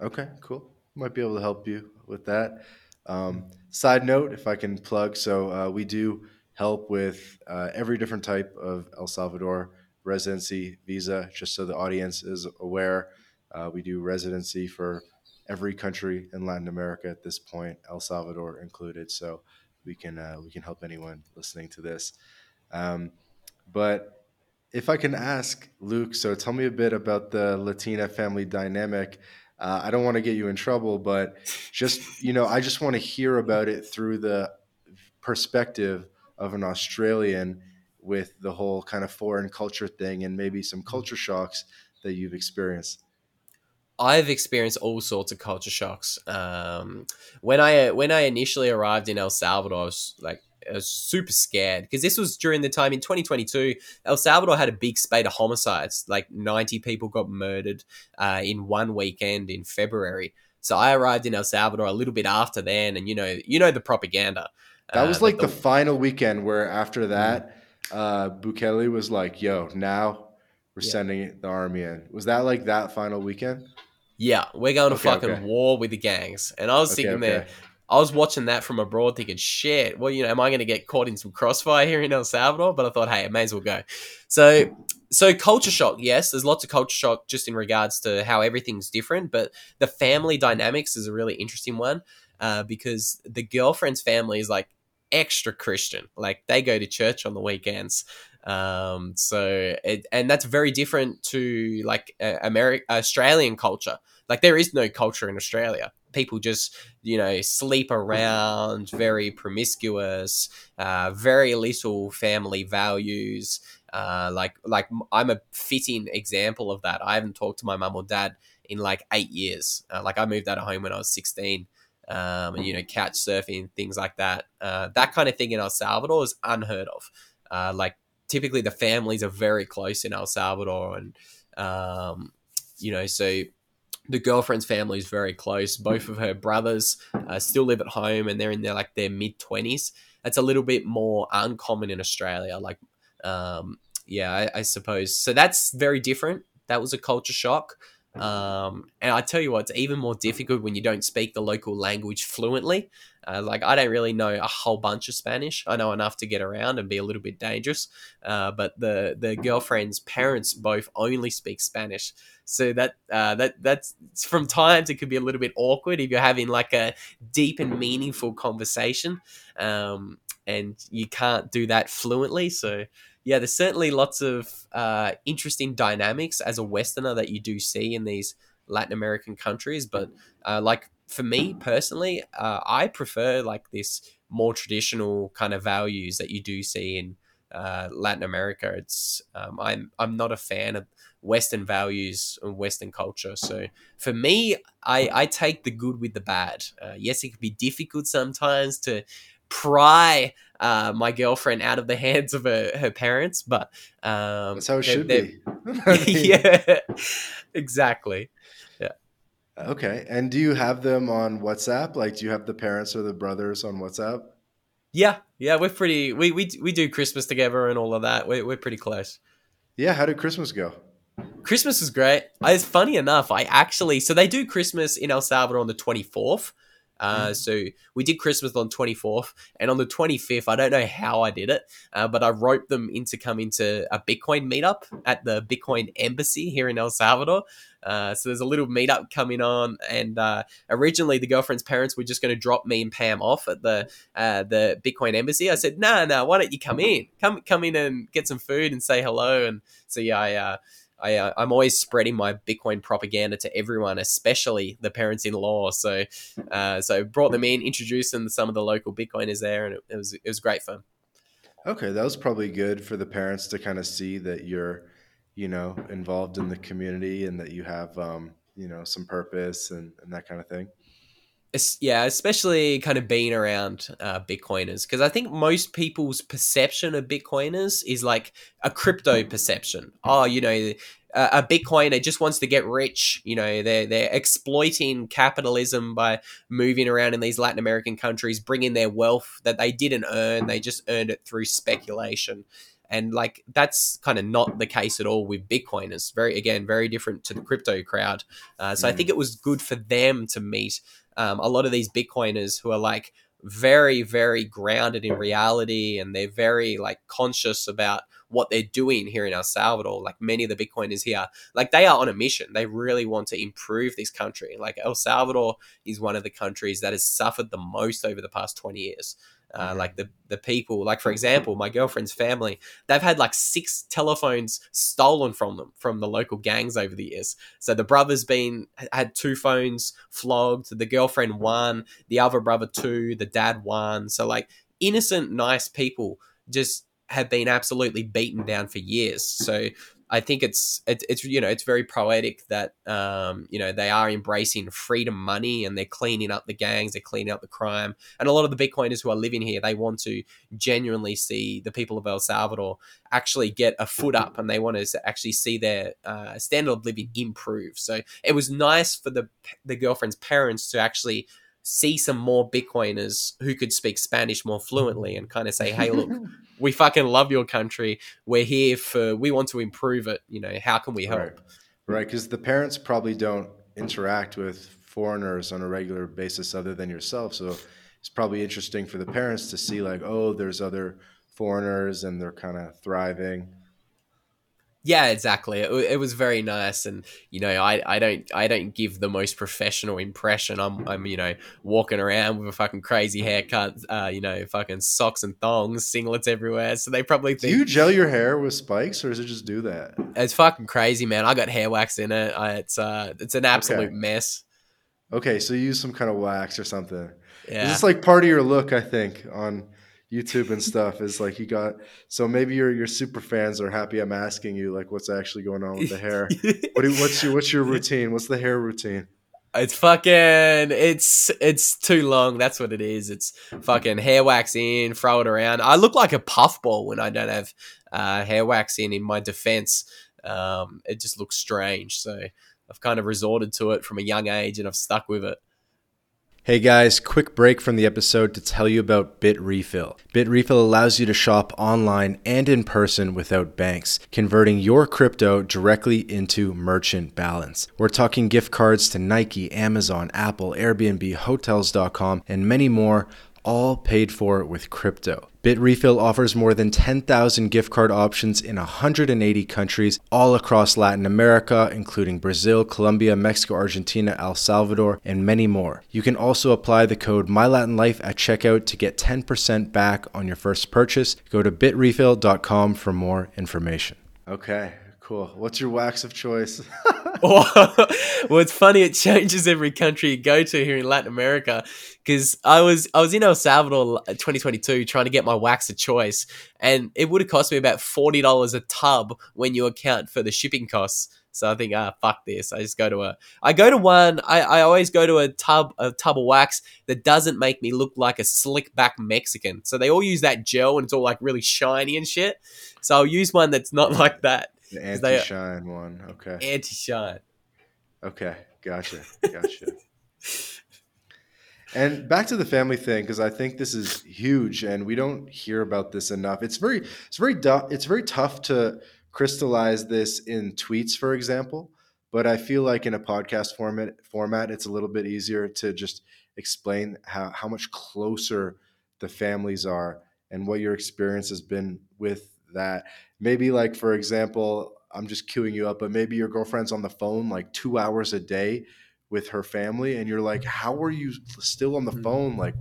Okay, cool. Might be able to help you with that. Um, side note, if I can plug, so uh, we do help with uh, every different type of El Salvador residency visa, just so the audience is aware. Uh, we do residency for every country in Latin America at this point, El Salvador included. So we can uh, we can help anyone listening to this. Um, but if I can ask Luke, so tell me a bit about the Latina family dynamic. Uh, I don't want to get you in trouble, but just you know, I just want to hear about it through the perspective of an Australian with the whole kind of foreign culture thing and maybe some culture shocks that you've experienced. I've experienced all sorts of culture shocks. Um, when I when I initially arrived in El Salvador, I was like was super scared because this was during the time in 2022. El Salvador had a big spate of homicides, like 90 people got murdered uh, in one weekend in February. So I arrived in El Salvador a little bit after then, and you know, you know the propaganda. That was uh, like the, the, final weekend where after that, uh, Bukele was like, "Yo, now we're yeah. sending the army in." Was that like that final weekend? Yeah, we're going to okay, fucking okay. war with the gangs. And I was okay, thinking there, I was watching that from abroad thinking, shit, well, you know, am I going to get caught in some crossfire here in El Salvador? But I thought, hey, I may as well go. So, so culture shock, yes, there's lots of culture shock just in regards to how everything's different, but the family dynamics is a really interesting one uh, because the girlfriend's family is like extra Christian. Like they go to church on the weekends. Um, so it, and that's very different to like uh, American Australian culture. Like there is no culture in Australia. People just you know sleep around, very promiscuous, uh, very little family values. Uh, like like I'm a fitting example of that. I haven't talked to my mum or dad in like eight years. Uh, like I moved out of home when I was 16. Um, and you know, couch surfing, things like that. Uh, that kind of thing in El Salvador is unheard of. Uh, like typically the families are very close in El Salvador, and um, you know, so the girlfriend's family is very close. Both of her brothers uh, still live at home, and they're in their like their mid twenties. That's a little bit more uncommon in Australia. Like, um, yeah, I, I suppose so. That's very different. That was a culture shock. Um, and I tell you what, it's even more difficult when you don't speak the local language fluently. Uh, like I don't really know a whole bunch of Spanish. I know enough to get around and be a little bit dangerous. Uh, but the the girlfriend's parents both only speak Spanish, so that uh, that that's from times it could be a little bit awkward if you're having like a deep and meaningful conversation, um, and you can't do that fluently. So yeah, there's certainly lots of uh, interesting dynamics as a Westerner that you do see in these Latin American countries. But uh, like for me personally, uh, I prefer like this more traditional kind of values that you do see in uh, Latin America. It's um, I'm I'm not a fan of Western values and Western culture. So for me, I I take the good with the bad. Uh, yes, it can be difficult sometimes to pry uh, my girlfriend out of the (laughs) hands of her, her parents, but um, that's how it should be. (laughs) (laughs) yeah, exactly. Okay. And do you have them on WhatsApp? Like, do you have the parents or the brothers on WhatsApp? Yeah, yeah, we're pretty. We we we do Christmas together and all of that. We're we're pretty close. Yeah. How did Christmas go? Christmas was great. It's funny enough. I actually so they do Christmas in El Salvador on the twenty fourth. Uh, mm. So we did Christmas on 24th, and on the 25th, I don't know how I did it, uh, but I roped them into coming to a Bitcoin meetup at the Bitcoin Embassy here in El Salvador. Uh, so there's a little meetup coming on, and uh, originally the girlfriend's parents were just going to drop me and Pam off at the uh, the Bitcoin Embassy. I said, "No, nah, no, nah, why don't you come in? Come come in and get some food and say hello." And so yeah, I uh, I, uh, I'm always spreading my Bitcoin propaganda to everyone, especially the parents-in-law. So, uh, so brought them in, introduced them to some of the local Bitcoiners there, and it, it was it was great fun. Okay, that was probably good for the parents to kind of see that you're, you know, involved in the community and that you have, um, you know, some purpose and, and that kind of thing yeah, especially kind of being around uh, Bitcoiners, because I think most people's perception of Bitcoiners is like a crypto perception. Oh, you know, a Bitcoiner just wants to get rich. You know, they're they're exploiting capitalism by moving around in these Latin American countries, bringing their wealth that they didn't earn. They just earned it through speculation. and like that's kind of not the case at all with Bitcoiners. Very again, very different to the crypto crowd. Uh, so mm. I think it was good for them to meet um, a lot of these Bitcoiners who are like very very grounded in reality and they're very like conscious about what they're doing here in El Salvador. Like many of the Bitcoiners here, like they are on a mission. They really want to improve this country. Like El Salvador is one of the countries that has suffered the most over the past 20 years. Uh, like the the people, like for example, my girlfriend's family, they've had like six telephones stolen from them from the local gangs over the years. So the brother's been had two phones flogged, the girlfriend one, the other brother two, the dad one. So like innocent, nice people just have been absolutely beaten down for years. So I think it's it, it's you know it's very poetic that um, you know they are embracing freedom money and they're cleaning up the gangs, they're cleaning up the crime, and a lot of the Bitcoiners who are living here they want to genuinely see the people of El Salvador actually get a foot up and they want to actually see their uh, standard of living improve. So it was nice for the the girlfriend's parents to actually see some more Bitcoiners who could speak Spanish more fluently and kind of say, hey, look, (laughs) we fucking love your country. We're here for, we want to improve it. You know, how can we help? Right. Right. Because the parents probably don't interact with foreigners on a regular basis other than yourself. So it's probably interesting for the parents to see, like, oh, there's other foreigners and they're kind of thriving. Yeah, exactly. It, it, was very nice, and you know, I, I don't I don't give the most professional impression. I'm I'm you know walking around with a fucking crazy haircut, uh, you know, fucking socks and thongs, singlets everywhere. So they probably think. Do you gel your hair with spikes, or is it just do that? It's fucking crazy, man. I got hair wax in it. I, it's uh, it's an absolute okay. mess. Okay, so you use some kind of wax or something. Yeah, it's like part of your look, I think, on YouTube and stuff is like you got so maybe your your super fans are happy I'm asking you like what's actually going on with the hair. what do, what's your what's your routine? What's the hair routine? It's fucking it's it's too long. That's what it is. It's fucking hair wax in, throw it around. I look like a puffball when I don't have uh, hair wax in. In my defense, um, it just looks strange. So I've kind of resorted to it from a young age, and I've stuck with it. Hey guys, quick break from the episode to tell you about BitRefill. BitRefill allows you to shop online and in person without banks, converting your crypto directly into merchant balance. We're talking gift cards to Nike, Amazon, Apple, Airbnb, Hotels.com, and many more all paid for with crypto. BitRefill offers more than 10,000 gift card options in 180 countries all across Latin America, including Brazil, Colombia, Mexico, Argentina, El Salvador, and many more. You can also apply the code MyLatinLife at checkout to get 10% back on your first purchase. Go to bitrefill.com for more information. Okay, Cool. What's your wax of choice? (laughs) (laughs) well, it's funny. It changes every country you go to here in Latin America. Because I was I was in El Salvador 2022 trying to get my wax of choice, and it would have cost me about forty dollars a tub when you account for the shipping costs. So I think, ah, fuck this. I just go to a. I go to one. I, I always go to a tub a tub of wax that doesn't make me look like a slick back Mexican. So they all use that gel and it's all like really shiny and shit. So I'll use one that's not (laughs) like that. The anti shine one. Okay. Anti shine. Okay. Gotcha. Gotcha. (laughs) and back to the family thing because I think this is huge and we don't hear about this enough. It's very it's very du- it's very tough to crystallize this in tweets, for example. But I feel like in a podcast format format, it's a little bit easier to just explain how, how much closer the families are and what your experience has been with that. Maybe like for example, I'm just queuing you up, but maybe your girlfriend's on the phone like two hours a day with her family, and you're like, how are you still on the mm-hmm. phone? Like,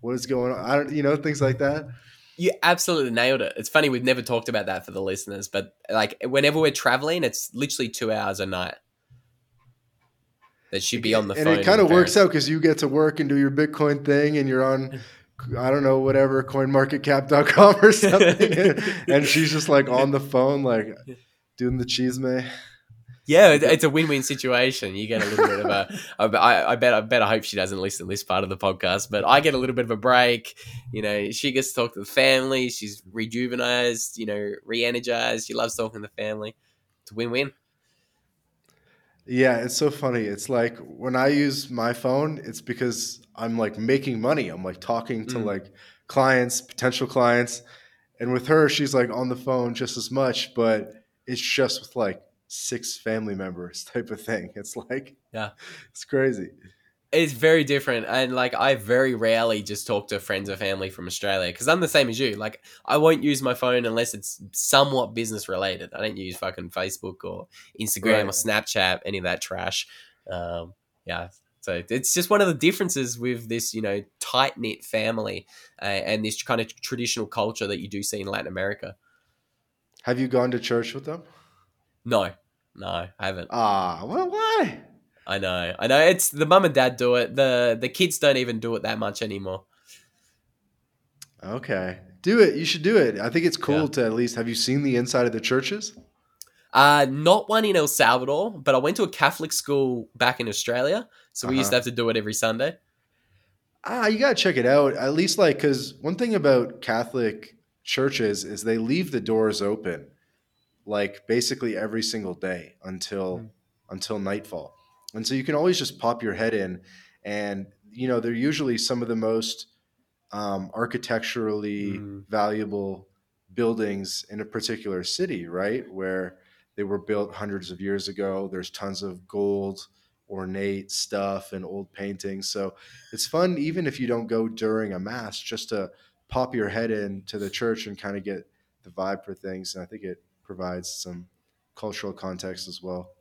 what is going on? I don't, you know, things like that. You absolutely nailed it. It's funny we've never talked about that for the listeners, but like whenever we're traveling, it's literally two hours a night that she'd be on the and phone. And it kind of works out because you get to work and do your Bitcoin thing, and you're on (laughs) I don't know, whatever, coinmarketcap.com or something. (laughs) and she's just like on the phone, like doing the chisme. Yeah, it's a win-win situation. You get a little bit of a. I, I bet. I bet. I hope she doesn't listen to this part of the podcast, but I get a little bit of a break. You know, she gets to talk to the family. She's rejuvenized. You know, re-energized. She loves talking to the family. It's a win-win. Yeah, it's so funny. It's like when I use my phone, it's because I'm like making money. I'm like talking to mm. like clients, potential clients, And with her, she's like on the phone just as much, but it's just with like six family members (laughs) type of thing. It's like, Yeah. it's crazy. It's very different, and like I very rarely just talk to friends or family from Australia because I'm the same as you. Like I won't use my phone unless it's somewhat business related. I don't use fucking Facebook or Instagram Right. or Snapchat, any of that trash. Um, yeah, so it's just one of the differences with this, you know, tight knit family uh, and this kind of traditional culture that you do see in Latin America. Have you gone to church with them? No, no, I haven't. Ah, well, why? I know, I know. It's the mum and dad do it. the The kids don't even do it that much anymore. Okay. Do it. You should do it. I think it's cool Yeah. to at least have you seen the inside of the churches? Uh, not one in El Salvador, but I went to a Catholic school back in Australia, so we used to Uh-huh. have to do it every Sunday. Ah, you gotta check it out. At least like because one thing about Catholic churches is they leave the doors open, like basically every single day until Mm. until nightfall, and so you can always just pop your head in, and you know they're usually some of the most um, architecturally Mm. valuable buildings in a particular city, right? Where they were built hundreds of years ago. There's tons of gold, ornate stuff, and old paintings. So it's fun, even if you don't go during a mass, just to pop your head into the church and kind of get the vibe for things. And I think it provides some cultural context as well.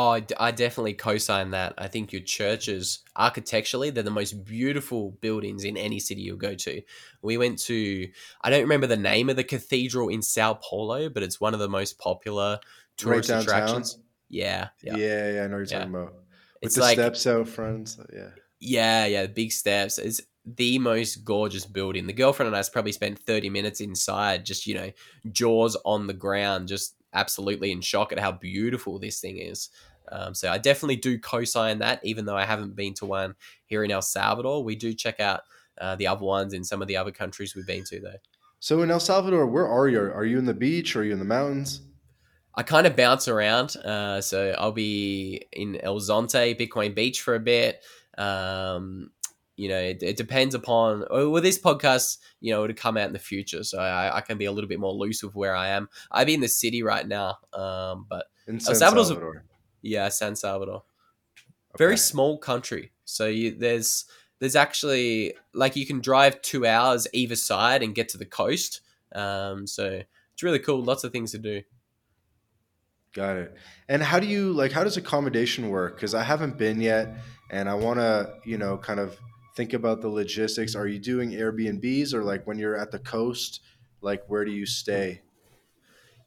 Oh, I, d- I definitely co-sign that. I think your churches, architecturally, they're the most beautiful buildings in any city you'll go to. We went to, I don't remember the name of the cathedral in Sao Paulo, but it's one of the most popular tourist downtown? attractions. Yeah, Yeah, yeah. yeah, I know what you're talking about. With It's the like steps out front. so, yeah. Yeah, yeah, the big steps. It's the most gorgeous building. The girlfriend and I probably spent 30 minutes inside, just, you know, jaws on the ground, just absolutely in shock at how beautiful this thing is. Um, so I definitely do co sign that, even though I haven't been to one here in El Salvador. We do check out uh, the other ones in some of the other countries we've been to, though. So in El Salvador, where are you? Are you in the beach? Or are you in the mountains? I kind of bounce around. Uh, so I'll be in El Zonte, Bitcoin Beach for a bit. Um, you know, it, it depends upon. oh, Well, this podcast, you know, it'll come out in the future, so I, I can be a little bit more loose with where I am. I'm in the city right now, um, but In San Salvador's Salvador. Yeah, San Salvador, very small country. So you, there's there's actually like you can drive two hours either side and get to the coast. Um, so it's really cool. Lots of things to do. Got it. And how do you like? How does accommodation work? Because I haven't been yet, and I want to, you know, kind of think about the logistics. Are you doing Airbnbs or like when you're at the coast, like where do you stay?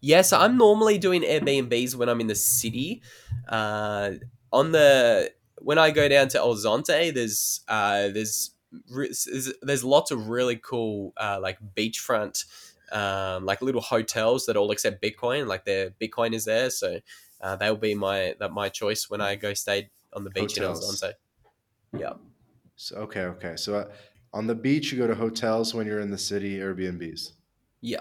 Yeah, so I'm normally doing Airbnbs when I'm in the city. Uh, on the when I go down to El Zonte, there's uh, there's there's, there's lots of really cool uh, like beachfront um, like little hotels that all accept Bitcoin. Like their Bitcoin is there, so uh, they'll be my that my choice when I go stay on the beach in El Hotels. Zonte. Yeah, So okay, okay. So uh, on the beach, you go to hotels. When you're in the city, Airbnbs. yeah.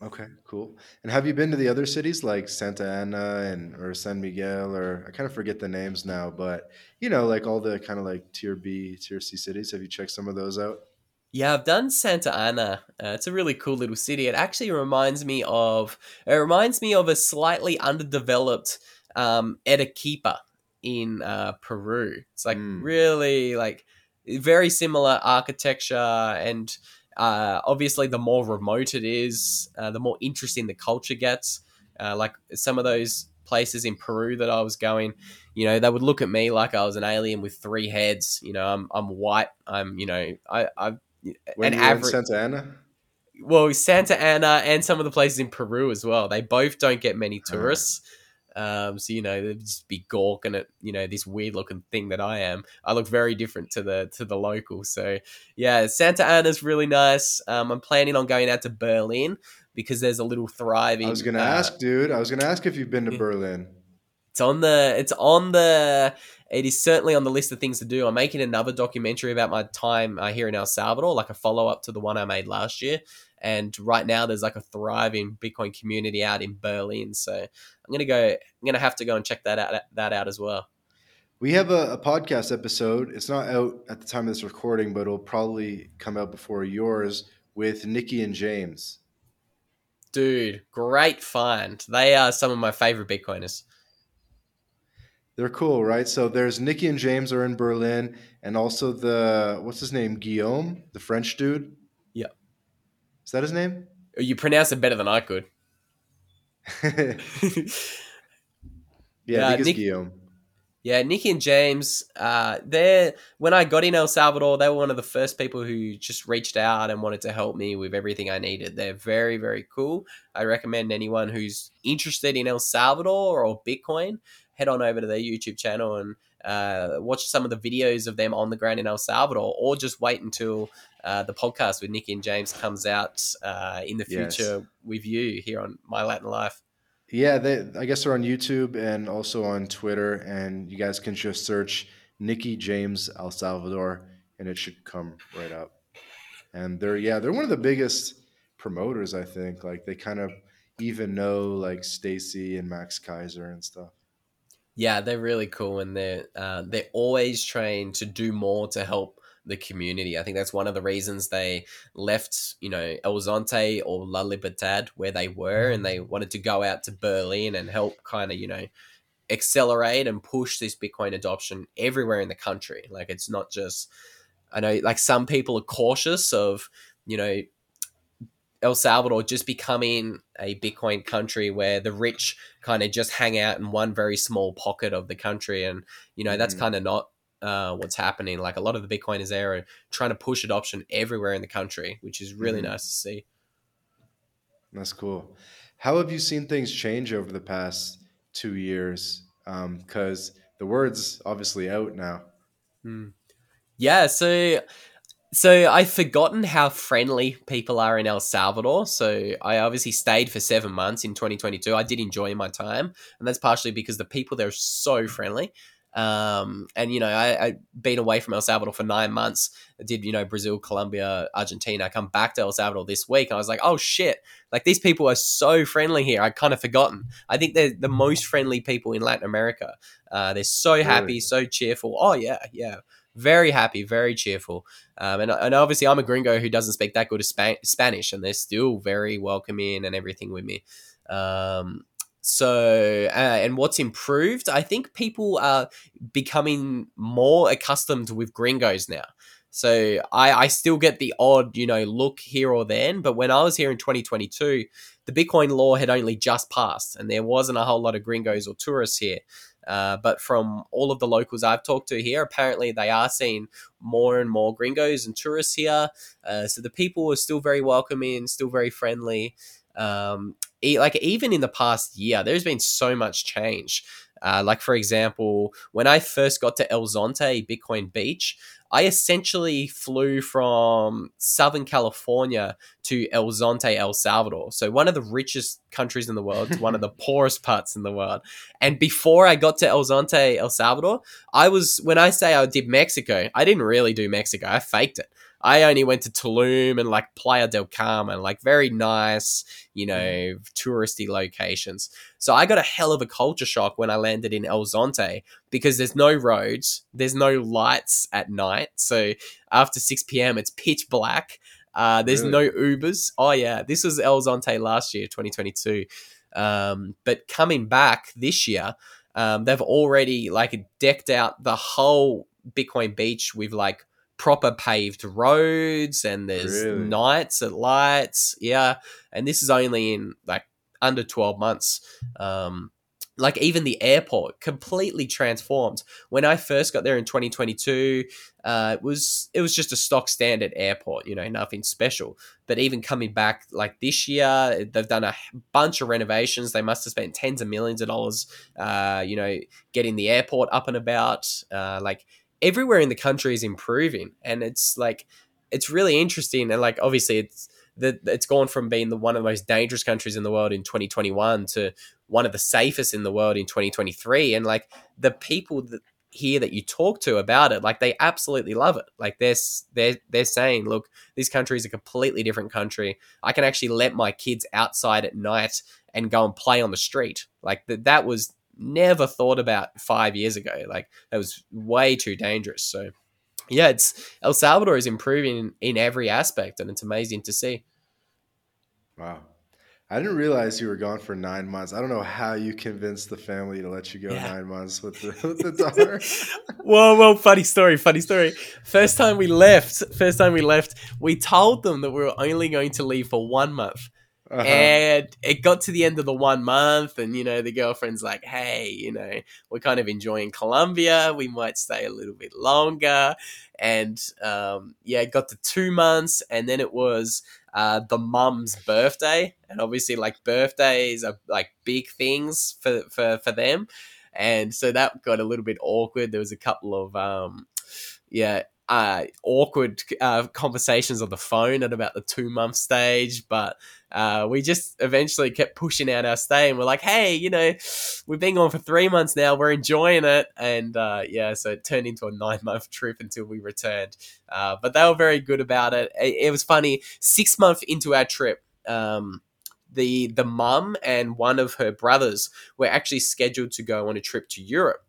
Okay, cool. And have you been to the other cities like Santa Ana and or San Miguel or I kind of forget the names now, but you know, like all the kind of like tier B, tier C cities. Have you checked some of those out? Yeah, I've done Santa Ana. Uh, it's a really cool little city. It actually reminds me of it reminds me of a slightly underdeveloped um, Arequipa in uh, Peru. It's like Mm. really like very similar architecture and uh, obviously the more remote it is, uh, the more interesting the culture gets. Uh, like some of those places in Peru that I was going, you know, they would look at me like I was an alien with three heads. You know, I'm I'm white. I'm you know I I When An average- Santa Ana? well, Santa Ana and some of the places in Peru as well. They both don't get many Uh-huh. tourists. Um, so you know, they'd just be gawking at you know this weird looking thing that I am. I look very different to the to the locals. So yeah, Santa Ana's really nice. Um, I'm planning on going out to Berlin because there's a little thriving. I was gonna uh, ask, dude. I was gonna ask if you've been to yeah. Berlin. It's on the. It's on the. It is certainly on the list of things to do. I'm making another documentary about my time uh, here in El Salvador, like a follow up to the one I made last year. And right now, there's like a thriving Bitcoin community out in Berlin. So I'm gonna go. I'm gonna have to go and check that out. That out as well. We have a, a podcast episode. It's not out at the time of this recording, but it'll probably come out before yours with Nikki and James. Dude, great find. They are some of my favorite Bitcoiners. They're cool, right? So there's Nikki and James are in Berlin, and also the what's his name, Guillaume, the French dude. Yep. Is that his name? You pronounce it better than I could. (laughs) yeah, Yeah, I think it's Nick- Guillaume. Yeah, Nicky and James, uh, when I got in El Salvador, they were one of the first people who just reached out and wanted to help me with everything I needed. They're very, very cool. I recommend anyone who's interested in El Salvador or Bitcoin, head on over to their YouTube channel and uh, watch some of the videos of them on the ground in El Salvador, or just wait until uh, the podcast with Nikki and James comes out uh, in the Yes. future with you here on My Latin Life. Yeah, they I guess they're on YouTube and also on Twitter, and you guys can just search Nikki James El Salvador, and it should come right up. And they're yeah, they're one of the biggest promoters, I think. Like they kind of even know like Stacy and Max Keiser and stuff. Yeah, they're really cool, and they're uh, they're always trying to do more to help the community. I think that's one of the reasons they left, you know, El Zonte or La Libertad where they were, and they wanted to go out to Berlin and help kind of, you know, accelerate and push this Bitcoin adoption everywhere in the country. Like it's not just, I know, like some people are cautious of, you know, El Salvador just becoming a Bitcoin country where the rich kind of just hang out in one very small pocket of the country. And, you know, that's Mhm. kind of not uh, what's happening. Like a lot of the Bitcoiners there are trying to push adoption everywhere in the country, which is really Mhm. nice to see. That's cool. How have you seen things change over the past two years? Because the word's obviously out now. Hmm. Yeah, so so I've forgotten how friendly people are in El Salvador. So I obviously stayed for seven months in 2022. I did enjoy my time, and that's partially because the people there are so friendly. Um, and you know, I, I've been away from El Salvador for nine months. I did you know Brazil, Colombia, Argentina. I come back to El Salvador this week, and I was like, oh shit! Like these people are so friendly here. I kind of forgotten. I think they're the most friendly people in Latin America. Uh, they're so happy, so cheerful. Oh yeah, yeah, very happy, very cheerful. Um, and, and obviously, I'm a gringo who doesn't speak that good of Span- Spanish, and they're still very welcoming and everything with me. Um, so, uh, and what's improved? I think people are becoming more accustomed with gringos now. So I, I still get the odd, you know, look here or then. But when I was here in 2022, the Bitcoin law had only just passed, and there wasn't a whole lot of gringos or tourists here. Uh, but from all of the locals I've talked to here, apparently they are seeing more and more gringos and tourists here. Uh, so the people are still very welcoming, still very friendly. Um, like even in the past year, there's been so much change. Uh, like for example, when I first got to El Zonte Bitcoin Beach, I essentially flew from Southern California to El Zonte, El Salvador. So one of the richest countries in the world to one of the (laughs) poorest parts in the world. And before I got to El Zonte, El Salvador, I was when I say I did Mexico, I didn't really do Mexico. I faked it. I only went to Tulum and like Playa del Carmen, like very nice, you know, touristy locations. So I got a hell of a culture shock when I landed in El Zonte because there's no roads, there's no lights at night. So after 6 p.m., it's pitch black. Uh, there's Really? no Ubers. Oh, yeah. This was El Zonte last year, 2022. Um, but coming back this year, um, they've already like decked out the whole Bitcoin beach with like proper paved roads and there's Really? nights at lights. Yeah. And this is only in like under 12 months. Um, like even the airport completely transformed. When I first got there in 2022, uh, it was it was just a stock standard airport, you know, nothing special. But even coming back like this year, they've done a bunch of renovations. They must have spent tens of millions of dollars, uh, you know, getting the airport up and about. Uh, like everywhere in the country is improving, and it's like it's really interesting. And like obviously, it's that it's gone from being the one of the most dangerous countries in the world in 2021 to one of the safest in the world in 2023 and like the people that here that you talk to about it like they absolutely love it like they're they're they're saying look this country is a completely different country i can actually let my kids outside at night and go and play on the street like that that was never thought about 5 years ago like that was way too dangerous so yeah, it's El Salvador is improving in, in every aspect, and it's amazing to see. Wow. I didn't realize you were gone for nine months. I don't know how you convinced the family to let you go Yeah. nine months with the (laughs) with the daughter. Whoa, whoa, funny story, funny story. First time we left, first time we left, we told them that we were only going to leave for one month. Uh-huh. And it got to the end of the one month, and you know, the girlfriend's like, hey, you know, we're kind of enjoying Colombia. We might stay a little bit longer. And um, yeah, it got to two months, and then it was uh, the mum's birthday. And obviously, like, birthdays are like big things for, for, for them. And so that got a little bit awkward. There was a couple of, um, yeah, uh, awkward uh, conversations on the phone at about the two month stage, but uh, we just eventually kept pushing out our stay and we're like, hey, you know, we've been gone for three months now, we're enjoying it. And uh, yeah, so it turned into a nine month (laughs) trip until we returned. Uh, but they were very good about it. It, it was funny. Six months into our trip, um, the the mum and one of her brothers were actually scheduled to go on a trip to Europe.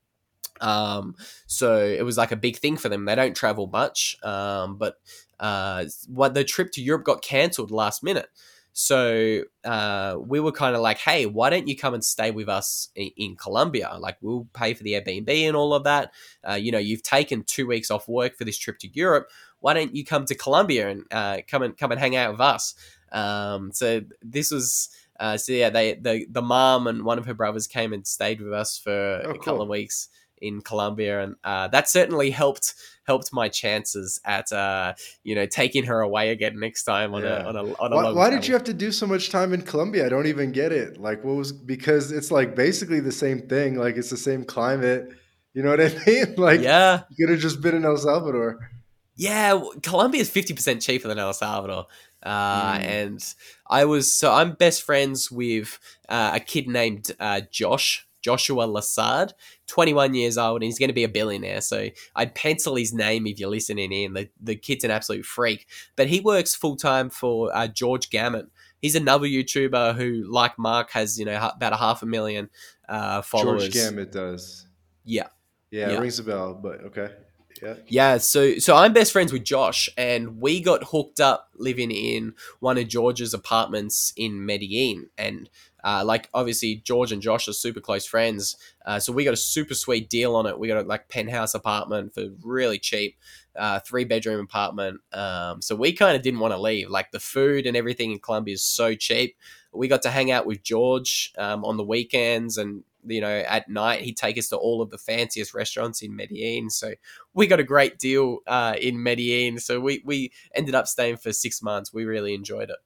Um, so it was like a big thing for them. They don't travel much, um, but uh, what the trip to Europe got cancelled last minute. So uh, we were kind of like, hey, why don't you come and stay with us in, in Colombia? Like, we'll pay for the Airbnb and all of that. Uh, you know, you've taken two weeks off work for this trip to Europe. Why don't you come to Colombia and uh, come and come and hang out with us? Um, so this was. Uh, so yeah, they the the mom and one of her brothers came and stayed with us for Oh, a couple of weeks in Colombia, and uh, that certainly helped helped my chances at uh, you know taking her away again next time on Yeah. a on a on a Why, long why did you have to do so much time in Colombia? I don't even get it. Like, what was because it's like basically the same thing. Like, it's the same climate. You know what (laughs) I mean? Like, yeah, you could have just been in El Salvador. yeah. Colombia is fifty percent cheaper than El Salvador, uh, Mm. and I was so I'm best friends with uh, a kid named uh, Josh. Joshua Lassard, 21 years old, and he's going to be a billionaire. So I'd pencil his name if you're listening in. The, the kid's an absolute freak. But he works full time for uh, George Gammon. He's another YouTuber who, like Mark, has you know ha- about a half a million uh, followers. George Gammon does. Yeah. Yeah, Yeah. it rings a bell, but okay. Yeah. Yeah, so so I'm best friends with Josh, and we got hooked up living in one of George's apartments in Medellin, and uh, like obviously George and Josh are super close friends, uh, so we got a super sweet deal on it. We got a like penthouse apartment for really cheap, uh, three bedroom apartment. Um, so we kind of didn't want to leave. Like the food and everything in Colombia is so cheap. We got to hang out with George um, on the weekends, and you know at night he'd take us to all of the fanciest restaurants in Medellin. So we got a great deal uh, in Medellin. So we, we ended up staying for six months. We really enjoyed it.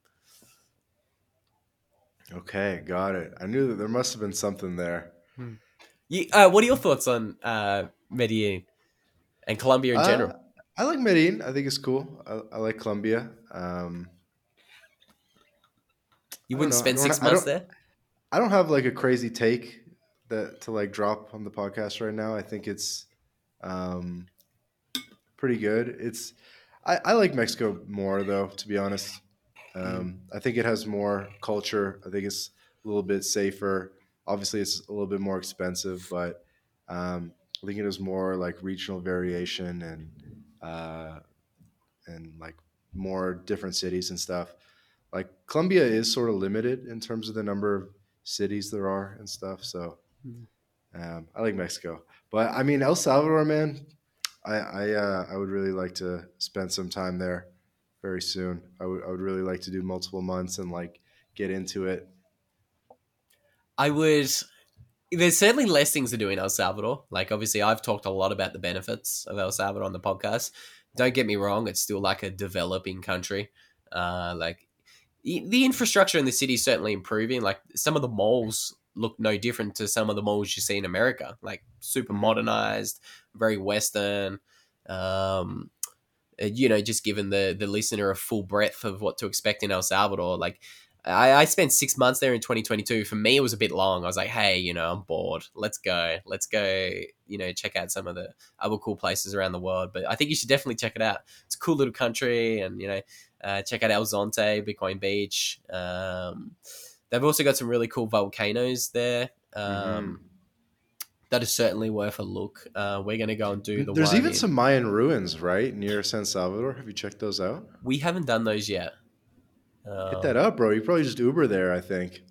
Okay, got it. I knew that there must have been something there. You, uh, what are your thoughts on uh, Medellin and Colombia in Uh, general? I like Medellin. I think it's cool. I, I like Colombia. Um, You wouldn't spend six I months don't- there? I don't have like a crazy take that to like drop on the podcast right now. I think it's um, pretty good. It's I, I like Mexico more though, to be honest. Um, I think it has more culture. I think it's a little bit safer. Obviously, it's a little bit more expensive, but um, I think it has more like regional variation and uh, and like more different cities and stuff. Like Colombia is sort of limited in terms of the number of cities there are and stuff. So Mm. um, I like Mexico, but I mean El Salvador, man. I I, uh, I would really like to spend some time there very soon. I would I would really like to do multiple months and like get into it. I would. There's certainly less things to do in El Salvador. Like, obviously, I've talked a lot about the benefits of El Salvador on the podcast. Don't get me wrong; it's still like a developing country. Uh, like the infrastructure in the city is certainly improving. Like some of the malls look no different to some of the malls you see in America. Like super modernized, very Western. Um, you know, just given the the listener a full breadth of what to expect in El Salvador. Like I, I spent six months there in 2022. For me, it was a bit long. I was like, hey, you know, I'm bored. Let's go. Let's go, you know, check out some of the other cool places around the world. But I think you should definitely check it out. It's a cool little country and, you know, uh, check out El Zonte, Bitcoin Beach. Um, they've also got some really cool volcanoes there. Um, Mhm. That is certainly worth a look. Uh, we're going to go and do the. There's even in- some Mayan ruins right near San Salvador. Have you checked those out? We haven't done those yet. Hit Um, that up, bro. You probably just Uber there. I think.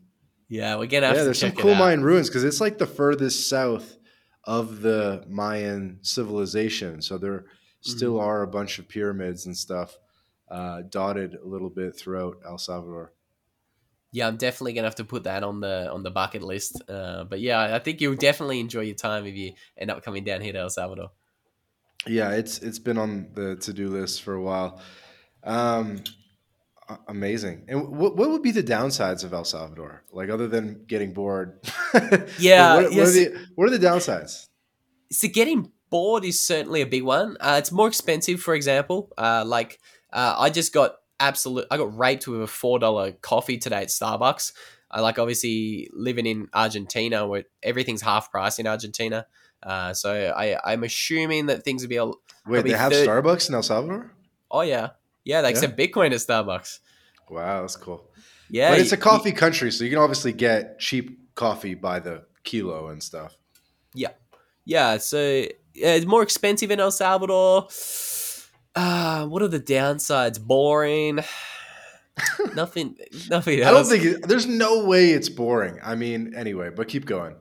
Yeah, we're gonna Yeah, there's some cool. Mayan ruins because it's like the furthest south of the Mayan civilization. So there still Mm-hmm. are a bunch of pyramids and stuff uh, dotted a little bit throughout El Salvador. Yeah, I'm definitely gonna have to put that on the on the bucket list. Uh, but yeah, I think you'll definitely enjoy your time if you end up coming down here to El Salvador. Yeah, it's it's been on the to do list for a while. Um, amazing. And what what would be the downsides of El Salvador? Like other than getting bored? (laughs) Yeah, What, what, yes. are the, what are the downsides? So getting bored is certainly a big one. Uh, it's more expensive, for example. Uh, like uh, I just got absolute. I got raped with a four dollar coffee today at Starbucks. I like obviously living in Argentina where everything's half price in Argentina. Uh, so I, I'm assuming that things would be. A, Wait, they have third- Starbucks in El Salvador? oh yeah, yeah. They accept Bitcoin at Starbucks. Wow, that's cool. Yeah, but it's a you- coffee country, so you can obviously get cheap coffee by the kilo and stuff. Yeah, yeah, so yeah, it's more expensive in El Salvador. Uh, what are the downsides? Boring. (laughs) nothing. Nothing else. I don't think it, there's no way it's boring. I mean, anyway, but keep going.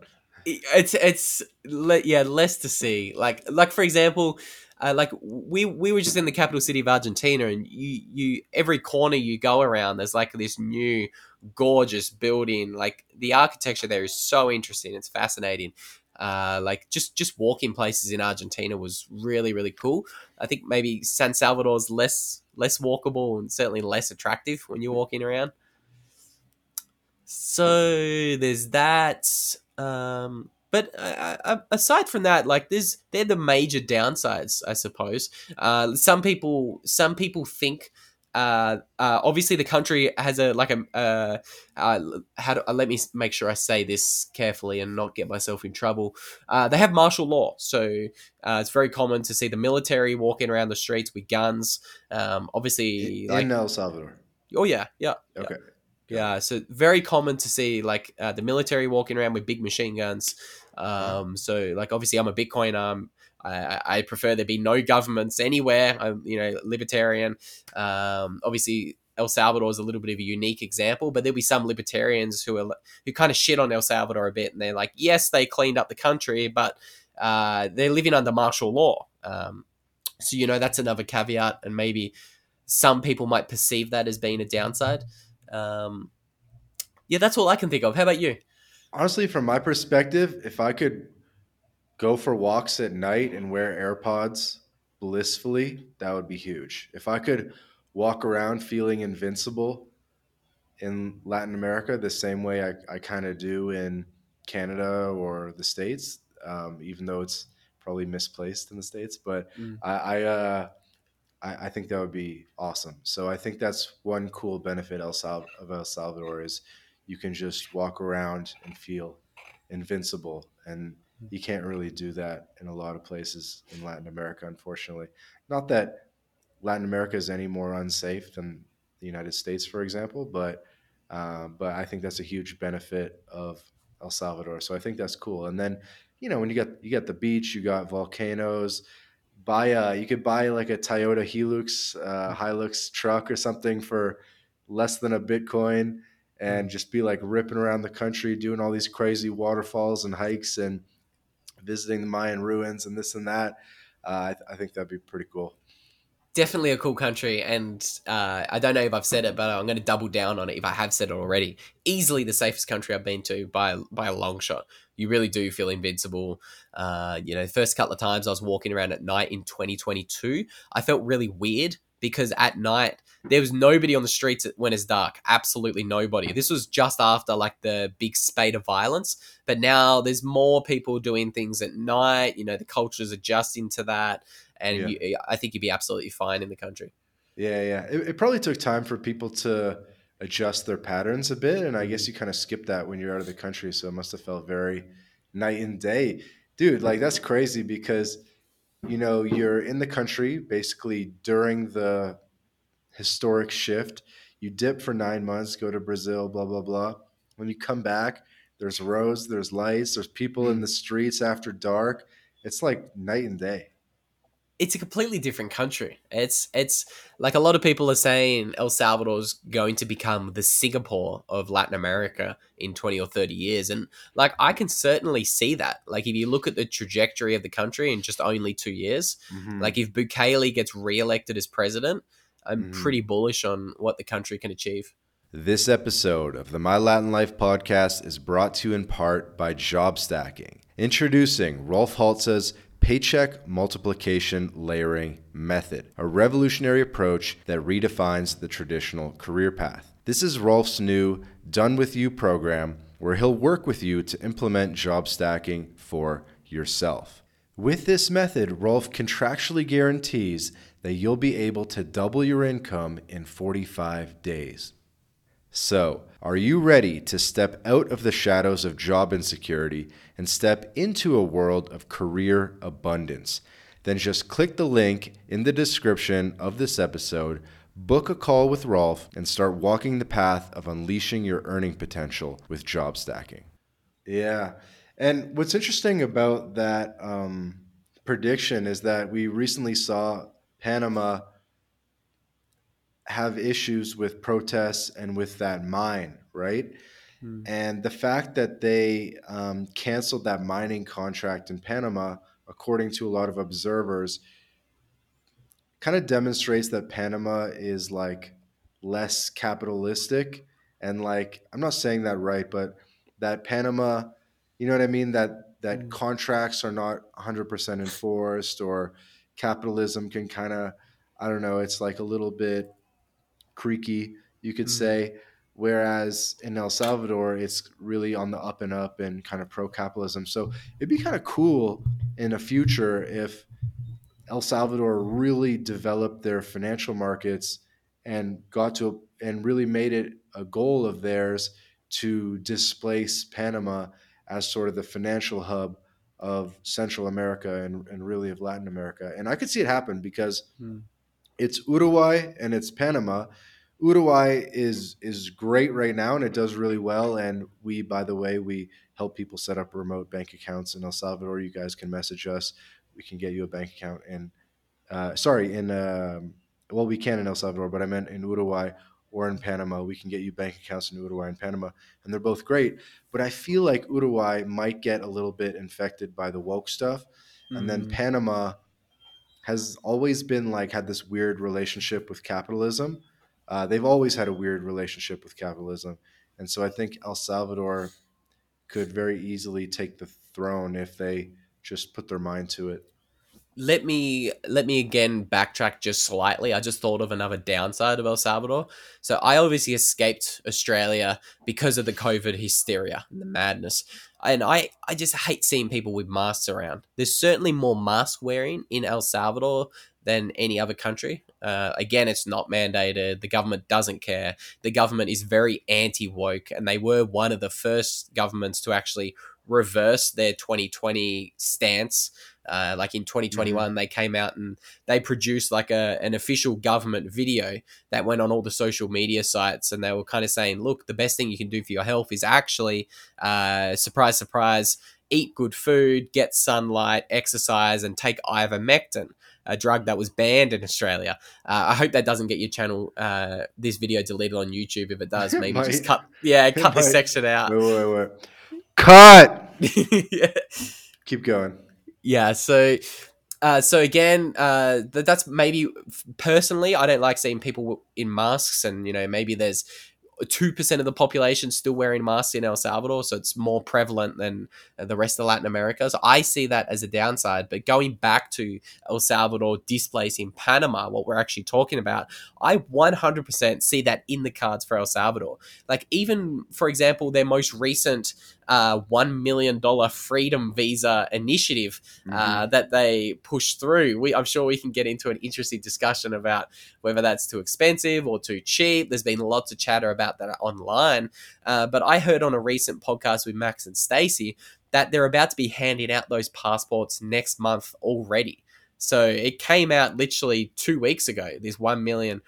it's it's le- yeah less to see. Like like for example, uh, like we we were just in the capital city of Argentina, and you you every corner you go around, there's like this new gorgeous building. Like the architecture there is so interesting. It's fascinating. Uh, like just just walking places in Argentina was really really cool. I think maybe San Salvador's less less walkable and certainly less attractive when you're walking around. So there's that. Um, but uh, uh, aside from that, like there's they're the major downsides, I suppose. Uh, some people some people think. Uh, uh, obviously, the country has a like a. Uh, uh, how do, uh, let me make sure I say this carefully and not get myself in trouble. Uh, they have martial law, so uh, it's very common to see the military walking around the streets with guns. Um, obviously, like in El Salvador. oh yeah, yeah, yeah. Okay. Yeah, so very common to see like uh, the military walking around with big machine guns. Um, so like obviously I'm a Bitcoiner. Um, I, I- prefer there be no governments anywhere. I'm you know libertarian. Um, obviously El Salvador is a little bit of a unique example, but there'll be some libertarians who are who kind of shit on El Salvador a bit, and they're like, yes, they cleaned up the country, but uh, they're living under martial law. Um, so you know that's another caveat, and maybe some people might perceive that as being a downside. Um, yeah, that's all I can think of. How about you? Honestly, from my perspective, if I could go for walks at night and wear AirPods blissfully, that would be huge. If I could walk around feeling invincible in Latin America the same way I, I kind of do in Canada or the States, um, even though it's probably misplaced in the States, but Mm. I, I, uh, I, I think that would be awesome. So I think that's one cool benefit El Sal- of El Salvador is you can just walk around and feel invincible and you can't really do that in a lot of places in Latin America unfortunately. Not that Latin America is any more unsafe than the United States for example but um, but I think that's a huge benefit of El Salvador. So I think that's cool. And then you know when you got you got the beach you got volcanoes buy a you could buy like a Toyota Hilux uh, Hilux truck or something for less than a Bitcoin and just be like ripping around the country doing all these crazy waterfalls and hikes and visiting the Mayan ruins and this and that. Uh, I, th- I think that'd be pretty cool. Definitely a cool country, and uh, I don't know if I've said it, but I'm going to double down on it if I have said it already. Easily the safest country I've been to by by a long shot. You really do feel invincible. Uh, you know, first couple of times I was walking around at night in 2022, I felt really weird because at night there was nobody on the streets when it's dark. Absolutely nobody. This was just after like the big spate of violence, but now there's more people doing things at night. You know, the culture's adjusting to that, and Yeah. you, I think you'd be absolutely fine in the country. Yeah, yeah. It, it probably took time for people to adjust their patterns a bit, and I guess mm-hmm. you kind of skip that when you're out of the country. So it must have felt very night and day, dude. Like that's crazy because you know you're in the country basically during the historic shift. You dip for nine months, go to Brazil, blah blah blah. When you come back, there's roads, there's lights, there's people Mm. in the streets after dark. It's like night and day. it's a completely different country. It's it's like a lot of people are saying El Salvador's going to become the Singapore of Latin America in 20 or 30 years and like I can certainly see that. Like if you look at the trajectory of the country in just only 2 years, Mhm. like if Bukele gets re-elected as president, I'm Mhm. pretty bullish on what the country can achieve. This episode of the My Latin Life podcast is brought to you in part by Job Stacking. Introducing Rolf Haltza's Paycheck Multiplication Layering Method, a revolutionary approach that redefines the traditional career path. This is Rolf's new Done With You program where he'll work with you to implement job stacking for yourself. With this method, Rolf contractually guarantees that you'll be able to double your income in 45 days. So, are you ready to step out of the shadows of job insecurity and step into a world of career abundance? Then just click the link in the description of this episode, book a call with Rolf, and start walking the path of unleashing your earning potential with job stacking. Yeah. And what's interesting about that um, prediction is that we recently saw Panama have issues with protests and with that mine, right? Hmm. And the fact that they um, canceled that mining contract in Panama, according to a lot of observers, kind of demonstrates that Panama is like less capitalistic. And like, I'm not saying that right, but that Panama, you know what I mean? That that Mm. contracts are not 100% enforced or capitalism can kind of, I don't know, it's like a little bit creaky, you could Mm. say. Whereas in El Salvador, it's really on the up and up and kind of pro capitalism. So it'd be kind of cool in the future if El Salvador really developed their financial markets and got to and really made it a goal of theirs to displace Panama as sort of the financial hub of Central America and, and really of Latin America. And I could see it happen because Hmm. it's Uruguay and it's Panama. Uruguay is is great right now and it does really well. And we, by the way, we help people set up remote bank accounts in El Salvador. You guys can message us. We can get you a bank account in, uh, sorry, in um, well, we can in El Salvador, but I meant in Uruguay or in Panama. We can get you bank accounts in Uruguay and Panama, and they're both great. But I feel like Uruguay might get a little bit infected by the woke stuff, and then Mm. Panama has always been like had this weird relationship with capitalism. Uh, they've always had a weird relationship with capitalism, and so I think El Salvador could very easily take the throne if they just put their mind to it. Let me let me again backtrack just slightly. I just thought of another downside of El Salvador. So I obviously escaped Australia because of the COVID hysteria and the madness. And I, I just hate seeing people with masks around. There's certainly more mask wearing in El Salvador than any other country. Uh, again, it's not mandated. The government doesn't care. The government is very anti woke, and they were one of the first governments to actually reverse their 2020 stance. Uh, like in 2021 they came out and they produced like a, an official government video that went on all the social media sites and they were kind of saying look the best thing you can do for your health is actually uh, surprise surprise eat good food get sunlight exercise and take ivermectin a drug that was banned in australia. Uh, i hope that doesn't get your channel uh, this video deleted on youtube. If it does (laughs) maybe just cut yeah (laughs) cut this section out. Wait, wait, wait. Cut. (laughs) yeah. Keep going. yeah so uh, so again uh, th- that's maybe personally i don't like seeing people in masks and you know maybe there's 2% of the population still wearing masks in el salvador so it's more prevalent than uh, the rest of latin america so i see that as a downside but going back to el salvador displacing panama what we're actually talking about i 100% see that in the cards for el salvador like even for example their most recent uh, $1 million freedom visa initiative Mm-hmm. uh, that they push through. We, I'm sure we can get into an interesting discussion about whether that's too expensive or too cheap. There's been lots of chatter about that online. Uh, but I heard on a recent podcast with Max and Stacy that they're about to be handing out those passports next month already. So it came out literally two weeks ago. This one million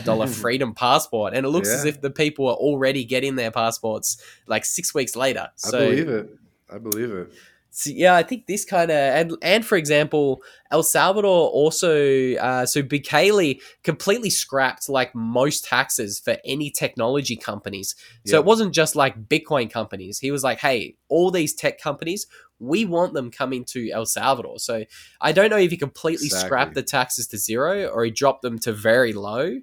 dollar (laughs) freedom passport, and it looks as if the people are already getting their passports like six weeks later. So I believe it. I believe it. so, yeah, I think this kind of and and for example, El Salvador also uh, so Bukele completely scrapped like most taxes for any technology companies. So Yeah. it wasn't just like Bitcoin companies. He was like, hey, all these tech companies, we want them coming to El Salvador. So I don't know if he completely scrapped the taxes to zero or he dropped them to very low,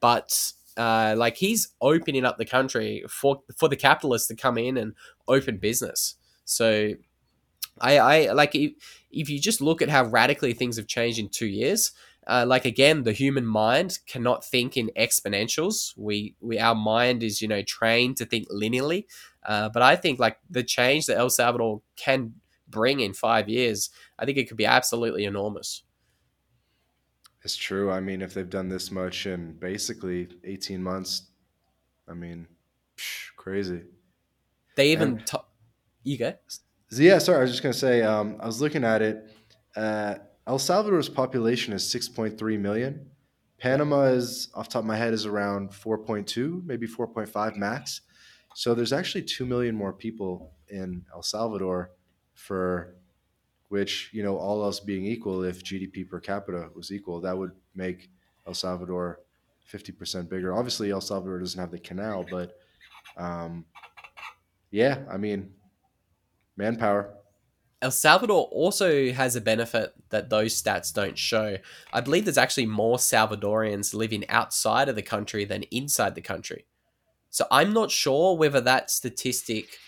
but. Uh, like he's opening up the country for for the capitalists to come in and open business. So I, I like if, if you just look at how radically things have changed in two years. Uh, like again, the human mind cannot think in exponentials. We we our mind is you know trained to think linearly. Uh, but I think like the change that El Salvador can bring in five years, I think it could be absolutely enormous. It's true. I mean, if they've done this much in basically 18 months, I mean, psh, crazy. They even And- t- you go. Yeah, sorry. I was just going to say, um, I was looking at it. Uh, El Salvador's population is 6.3 million. Panama is, off the top of my head, is around 4.2, maybe 4.5 max. So there's actually 2 million more people in El Salvador for which, you know, all else being equal, if GDP per capita was equal, that would make El Salvador 50% bigger. Obviously, El Salvador doesn't have the canal, but um, yeah, I mean, manpower. El Salvador also has a benefit that those stats don't show. I believe there's actually more Salvadorians living outside of the country than inside the country. So I'm not sure whether that statistic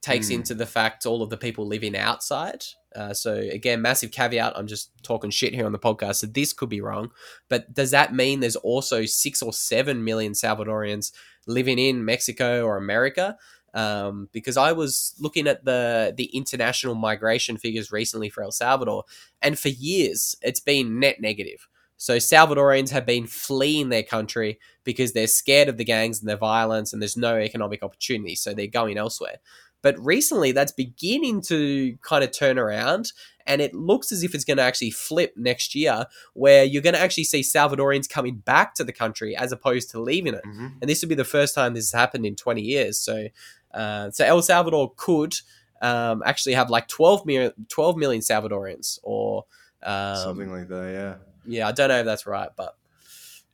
takes Hmm. into the fact all of the people living outside. Uh, so again, massive caveat. I'm just talking shit here on the podcast, so this could be wrong. But does that mean there's also six or seven million Salvadorians living in Mexico or America? um, because I was looking at the the international migration figures recently for El Salvador, and for years it's been net negative. So Salvadorians have been fleeing their country because they're scared of the gangs and their violence, and there's no economic opportunity, so they're going elsewhere. But recently, that's beginning to kind of turn around, and it looks as if it's going to actually flip next year, where you're going to actually see Salvadorians coming back to the country as opposed to leaving it Mm-hmm. and this would be the first time this has happened in 20 years. So, uh, so El Salvador could um, actually have like 12 million, 12 million Salvadorians, or um, Something like that, yeah. yeah, I don't know if that's right, but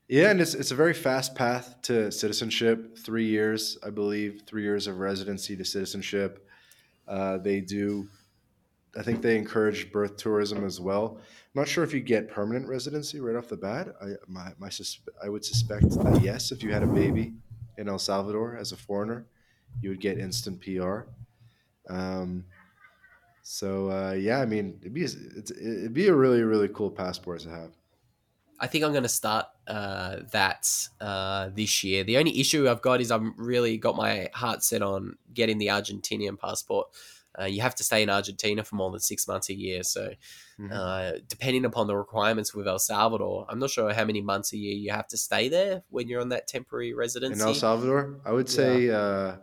Yeah, and it's it's a very fast path to citizenship. Three years, I believe, three years of residency to citizenship. Uh, they do, I think they encourage birth tourism as well. I'm not sure if you get permanent residency right off the bat. I my, my I would suspect that yes, if you had a baby in El Salvador as a foreigner, you would get instant PR. Um, so uh, yeah, I mean, it'd be it'd be a really really cool passport to have. I think I'm going to start uh, that uh, this year. The only issue I've got is I'm really got my heart set on getting the Argentinian passport. Uh, you have to stay in Argentina for more than six months a year, so Mhm. uh, depending upon the requirements with El Salvador, I'm not sure how many months a year you have to stay there when you're on that temporary residency. In El Salvador, I would say, uh,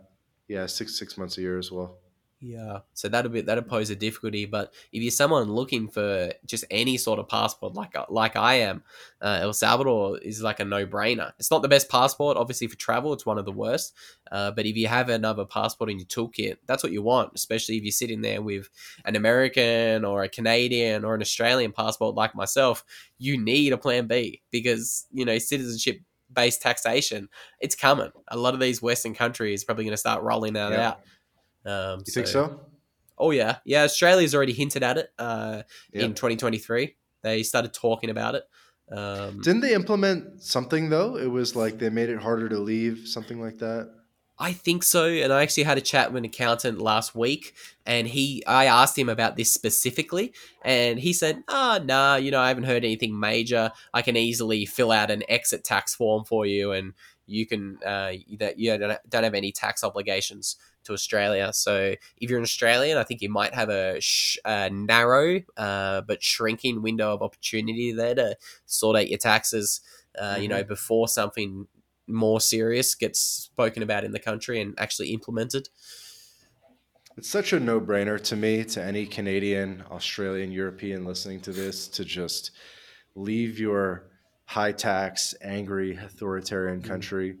yeah, six six months a year as well. Yeah, so that'll be that'll pose a difficulty. But if you're someone looking for just any sort of passport, like like I am, uh, El Salvador is like a no brainer. It's not the best passport, obviously for travel. It's one of the worst. Uh, but if you have another passport in your toolkit, that's what you want. Especially if you're sitting there with an American or a Canadian or an Australian passport like myself, you need a plan B because you know citizenship based taxation it's coming. A lot of these Western countries probably going to start rolling that Yeah. out. Um, You think so? Oh yeah, yeah. Australia's already hinted at it uh, Yeah. in 2023. They started talking about it. Um, Didn't they implement something though? It was like they made it harder to leave, something like that. I think so. And I actually had a chat with an accountant last week, and he, I asked him about this specifically, and he said, "Ah, nah, you know, I haven't heard anything major. I can easily fill out an exit tax form for you, and you can uh, that you don't have any tax obligations to Australia. So if you're an Australian, I think you might have a, sh- a narrow uh, but shrinking window of opportunity there to sort out your taxes. Uh, You know, before something more serious gets spoken about in the country and actually implemented. It's such a no brainer to me, to any Canadian, Australian, European listening to this, to just leave your high tax, angry, authoritarian Mm. country,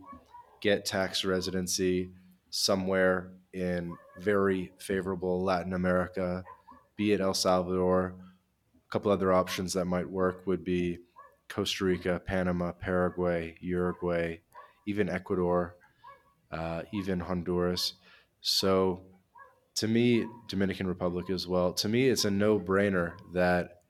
get tax residency somewhere in very favorable Latin America, be it El Salvador. A couple other options that might work would be Costa Rica, Panama, Paraguay, Uruguay, even Ecuador, uh, even Honduras. So, to me, Dominican Republic as well. To me, it's a no brainer that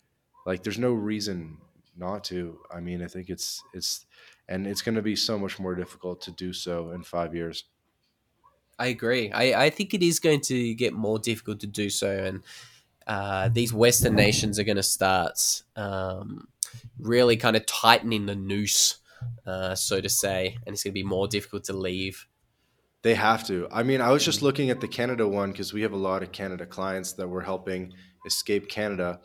like there's no reason not to. I mean, I think it's it's and it's going to be so much more difficult to do so in five years. I agree. I, I think it is going to get more difficult to do so, and uh, these Western nations are going to start um, really kind of tightening the noose, uh, so to say, and it's going to be more difficult to leave. They have to. I mean, I was just looking at the Canada one because we have a lot of Canada clients that we're helping escape Canada.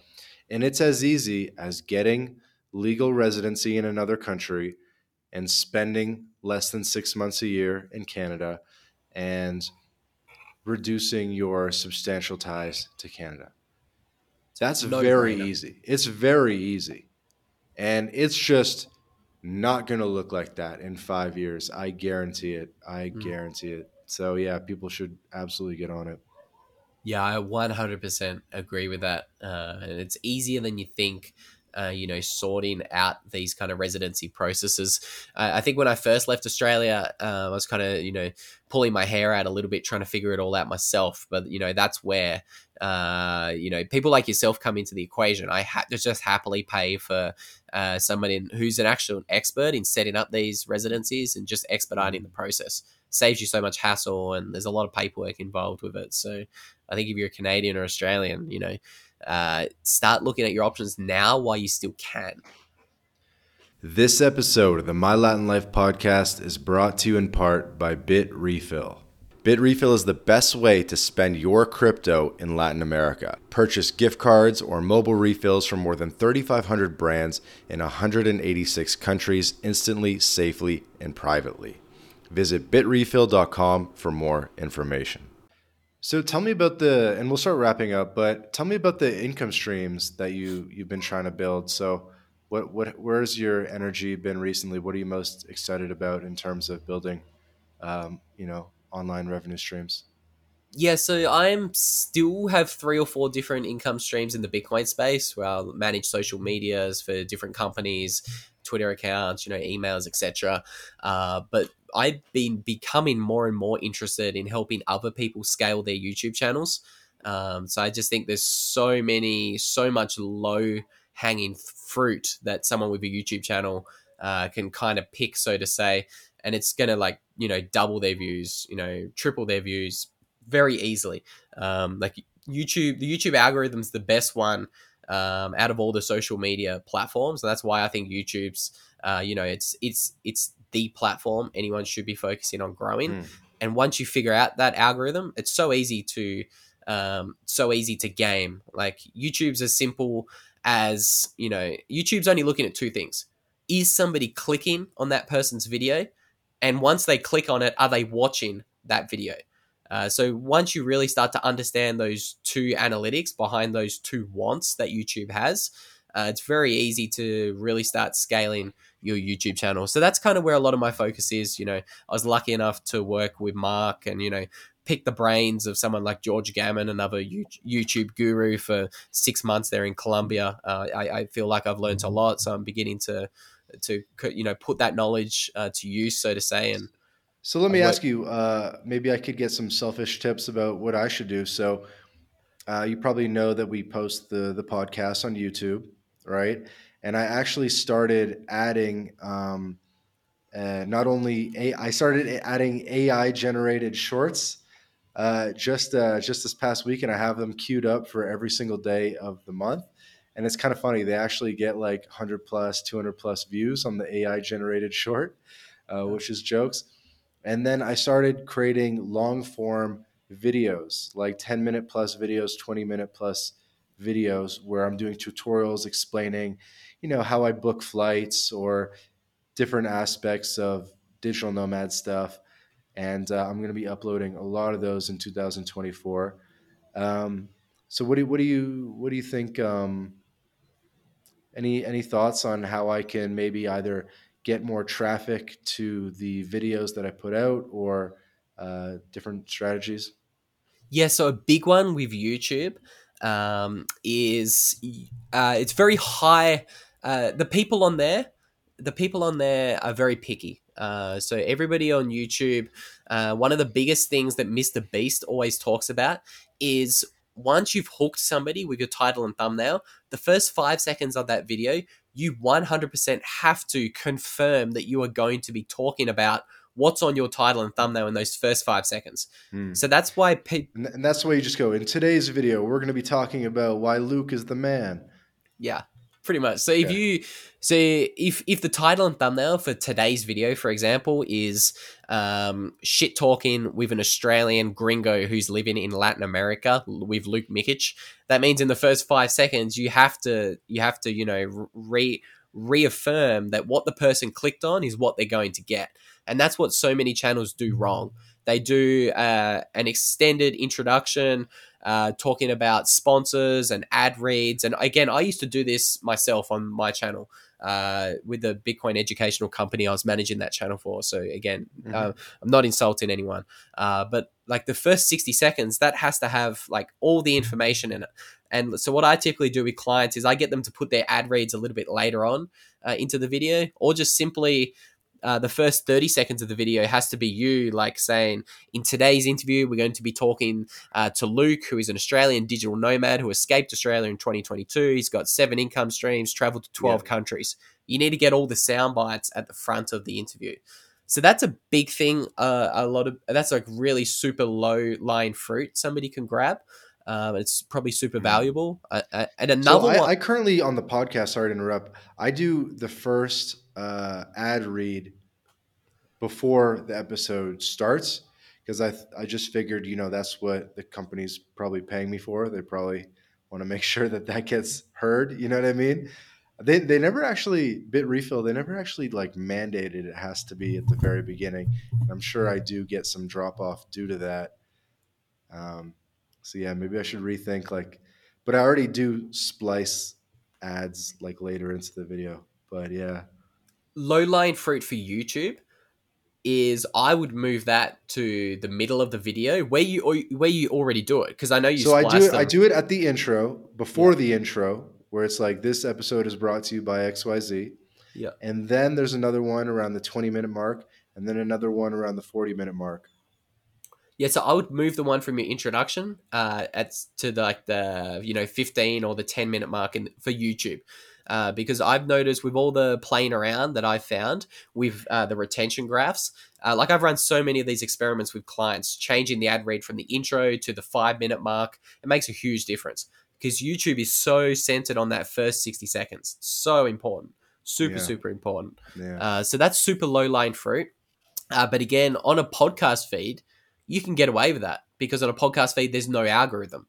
And it's as easy as getting legal residency in another country and spending less than six months a year in Canada and reducing your substantial ties to Canada. That's No very brainer. easy. It's very easy. And it's just not going to look like that in five years. I guarantee it. I Mm. guarantee it. So, yeah, people should absolutely get on it. Yeah, I 100% agree with that. Uh, and it's easier than you think, uh, you know, sorting out these kind of residency processes. Uh, I think when I first left Australia, uh, I was kind of, you know, pulling my hair out a little bit, trying to figure it all out myself. But, you know, that's where, uh, you know, people like yourself come into the equation. I had to just happily pay for uh, somebody who's an actual expert in setting up these residencies and just expediting the process. Saves you so much hassle, and there's a lot of paperwork involved with it. So, I think if you're a Canadian or Australian, you know, uh, start looking at your options now while you still can. This episode of the My Latin Life podcast is brought to you in part by Bitrefill. Bit Refill is the best way to spend your crypto in Latin America. Purchase gift cards or mobile refills from more than 3,500 brands in 186 countries instantly, safely, and privately. Visit bitrefill.com for more information. So tell me about the, and we'll start wrapping up. But tell me about the income streams that you you've been trying to build. So, what what where's your energy been recently? What are you most excited about in terms of building, um, you know, online revenue streams? Yeah, so I'm still have three or four different income streams in the Bitcoin space where I'll manage social medias for different companies, Twitter accounts, you know, emails, etc. Uh, but I've been becoming more and more interested in helping other people scale their YouTube channels. Um, so I just think there's so many, so much low hanging fruit that someone with a YouTube channel uh, can kind of pick, so to say, and it's gonna like you know double their views, you know, triple their views very easily. Um, like YouTube, the YouTube algorithm's the best one um, out of all the social media platforms, and that's why I think YouTube's, uh, you know, it's it's it's the platform anyone should be focusing on growing. Mm. And once you figure out that algorithm, it's so easy to um, so easy to game. Like YouTube's as simple as you know, YouTube's only looking at two things: is somebody clicking on that person's video, and once they click on it, are they watching that video? Uh, so once you really start to understand those two analytics behind those two wants that YouTube has, uh, it's very easy to really start scaling your YouTube channel. So that's kind of where a lot of my focus is. You know, I was lucky enough to work with Mark and you know pick the brains of someone like George Gammon, another YouTube guru, for six months there in Colombia. Uh, I, I feel like I've learned a lot, so I'm beginning to to you know put that knowledge uh, to use, so to say, and So let me ask you. Uh, maybe I could get some selfish tips about what I should do. So uh, you probably know that we post the the podcast on YouTube, right? And I actually started adding. Um, uh, not only a, I started adding AI generated shorts uh, just uh, just this past week, and I have them queued up for every single day of the month. And it's kind of funny; they actually get like 100 plus, 200 plus views on the AI generated short, uh, which is jokes. And then I started creating long form videos, like 10 minute plus videos, 20 minute plus videos, where I'm doing tutorials explaining, you know, how I book flights or different aspects of digital nomad stuff. And uh, I'm going to be uploading a lot of those in 2024. Um, so what do what do you what do you think? Um, any any thoughts on how I can maybe either get more traffic to the videos that I put out or uh, different strategies? Yeah, so a big one with YouTube um, is uh, it's very high. Uh, the people on there, the people on there are very picky. Uh, so everybody on YouTube, uh, one of the biggest things that Mr. Beast always talks about is once you've hooked somebody with your title and thumbnail, the first five seconds of that video, you 100% have to confirm that you are going to be talking about what's on your title and thumbnail in those first five seconds. Hmm. So that's why pe- And, and that's why you just go. In today's video, we're going to be talking about why Luke is the man. Yeah, pretty much. So if Yeah. you so if if the title and thumbnail for today's video, for example, is um, shit talking with an Australian gringo who's living in Latin America with Luke Mikic, that means in the first five seconds you have to you have to you know re reaffirm that what the person clicked on is what they're going to get, and that's what so many channels do wrong. They do uh, an extended introduction uh, talking about sponsors and ad reads. And again, I used to do this myself on my channel uh, with the Bitcoin educational company I was managing that channel for. So again, Mhm. uh, I'm not insulting anyone, uh, but like the first 60 seconds, that has to have like all the information in it. And so what I typically do with clients is I get them to put their ad reads a little bit later on uh, into the video, or just simply uh, the first 30 seconds of the video has to be you like saying in today's interview we're going to be talking uh, to luke who is an australian digital nomad who escaped australia in 2022 he's got seven income streams traveled to 12 Yeah. countries. You need to get all the sound bites at the front of the interview. So that's a big thing uh, a lot of that's like really super low lying fruit somebody can grab um, it's probably super Mhm. valuable and So another I, one I currently on the podcast. Sorry to interrupt. I do the first uh, ad read before the episode starts because I I just figured you know that's what the company's probably paying me for. They probably want to make (laughs) sure that that gets heard. You know what I mean? They they never actually Bitrefill. They never actually like mandated it has to be at the very beginning. And I'm sure I do get some drop off due to that. Um, so yeah, maybe I should rethink like, but I already do splice ads like later into the video. But yeah, low lying fruit for YouTube is I would move that to the middle of the video where you or where you already do it because I know you. so I do it. I do it at the intro before the intro where it's like this episode is brought to you by X Y Z. Yeah. And then there's another one around the 20 minute mark, and then another one around the 40 minute mark. Yeah, so I would move the one from your introduction uh, at to the, like the you know fifteen or the ten minute mark in, for YouTube. Uh, because I've noticed with all the playing around that I've found with uh, the retention graphs, uh, like I've run so many of these experiments with clients, changing the ad read from the intro to the five minute mark, it makes a huge difference because YouTube is so centered on that first 60 seconds. So important. Super, Yeah. super important. Yeah. Uh, so that's super low lying fruit. Uh, but again, on a podcast feed, you can get away with that because on a podcast feed, there's no algorithm.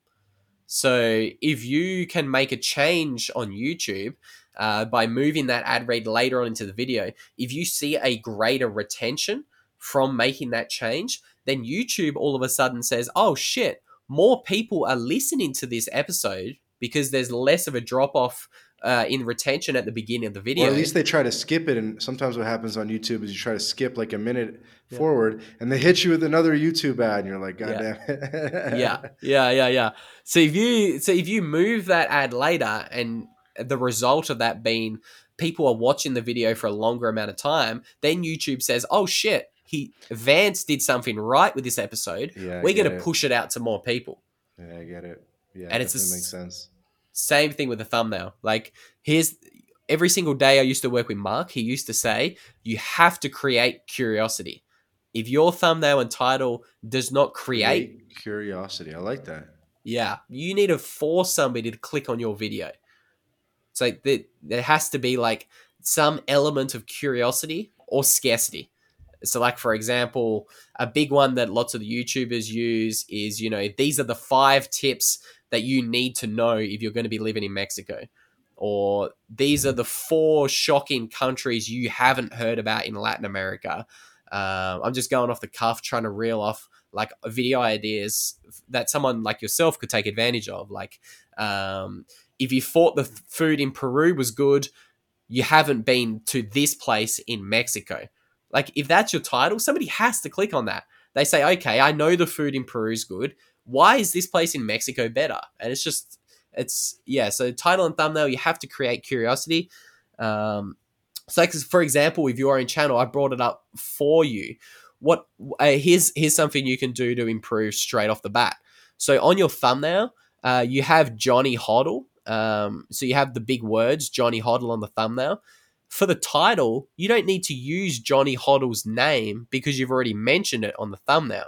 So if you can make a change on YouTube uh, by moving that ad read later on into the video, if you see a greater retention from making that change, then YouTube all of a sudden says, oh shit, more people are listening to this episode because there's less of a drop off uh, in retention at the beginning of the video. Or at least they try to skip it. And sometimes what happens on YouTube is you try to skip like a minute Yeah. forward and they hit you with another YouTube ad and you're like, God Yeah. damn it. yeah, yeah, yeah, yeah. So if you so if you move that ad later, and the result of that being people are watching the video for a longer amount of time, then YouTube says, "Oh shit, he Vance did something right with this episode. Yeah. We're going to push it out to more people." Yeah, I get it. Yeah. And it's a makes sense. Same thing with the thumbnail. Like here's every single day I used to work with Mark, he used to say, you have to create curiosity. If your thumbnail and title does not create, Create curiosity. I like that. yeah, you need to force somebody to click on your video. It's like there, there has to be like some element of curiosity or scarcity. So, like for example, a big one that lots of the YouTubers use is, you know, these are the five tips that you need to know if you're going to be living in Mexico, or these are the four shocking countries you haven't heard about in Latin America. Uh, I'm just going off the cuff, trying to reel off like video ideas that someone like yourself could take advantage of. Like, um, if you thought the food in Peru was good, you haven't been to this place in Mexico. Like, if that's your title, somebody has to click on that. They say, okay, I know the food in Peru is good. Why is this place in Mexico better? And it's just, it's, yeah. So, title and thumbnail, you have to create curiosity. Um, so, like, for example, if you are in channel, I brought it up for you. What uh, here's here's something you can do to improve straight off the bat. So on your thumbnail, uh, you have Johnny Hoddle. Um, so you have the big words Johnny Hoddle on the thumbnail. For the title, you don't need to use Johnny Hoddle's name because you've already mentioned it on the thumbnail.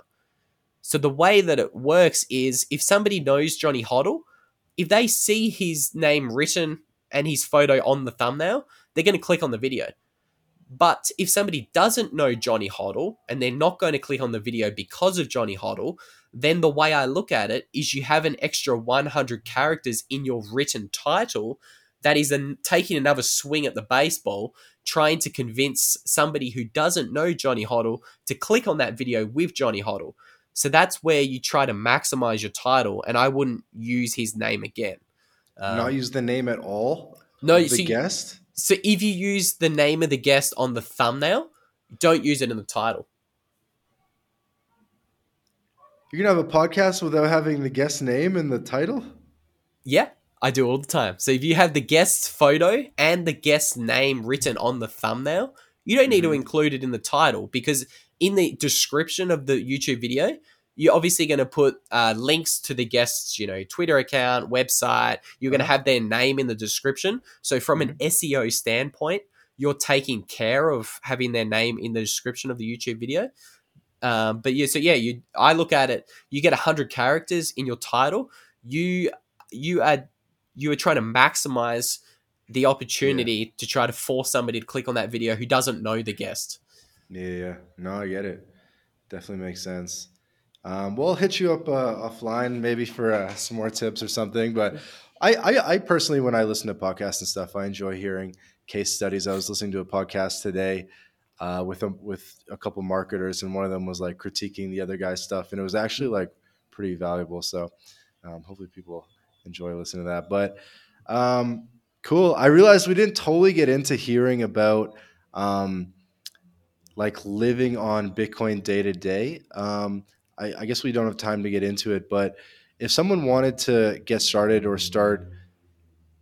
So the way that it works is if somebody knows Johnny Hoddle, if they see his name written and his photo on the thumbnail, they're going to click on the video. But if somebody doesn't know Johnny Hoddle and they're not going to click on the video because of Johnny Hoddle, then the way I look at it is you have an extra 100 characters in your written title that is taking another swing at the baseball, trying to convince somebody who doesn't know Johnny Hoddle to click on that video with Johnny Hoddle. So that's where you try to maximize your title, and I wouldn't use his name again. Um, Not use the name at all. No, the so guest. So if you use the name of the guest on the thumbnail, don't use it in the title. You're gonna have a podcast without having the guest name in the title? Yeah, I do all the time. So if you have the guest's photo and the guest's name written on the thumbnail, you don't need mm-hmm. to include it in the title because in the description of the YouTube video, you're obviously going to put uh, links to the guest's, you know, Twitter account, website. You're going to uh-huh. have their name in the description. So from an mm-hmm. SEO standpoint, you're taking care of having their name in the description of the YouTube video. Um, but yeah, so yeah, you I look at it. You get hundred characters in your title. You you are you are trying to maximize the opportunity yeah. to try to force somebody to click on that video who doesn't know the guest. Yeah. No, I get it. Definitely makes sense. Um, we'll hit you up uh, offline maybe for uh, some more tips or something. But I, I, I, personally, when I listen to podcasts and stuff, I enjoy hearing case studies. I was listening to a podcast today uh, with a, with a couple marketers, and one of them was like critiquing the other guy's stuff, and it was actually like pretty valuable. So um, hopefully people enjoy listening to that. But um, cool. I realized we didn't totally get into hearing about um, like living on Bitcoin day to day. Um, I, guess we don't have time to get into it, but if someone wanted to get started or start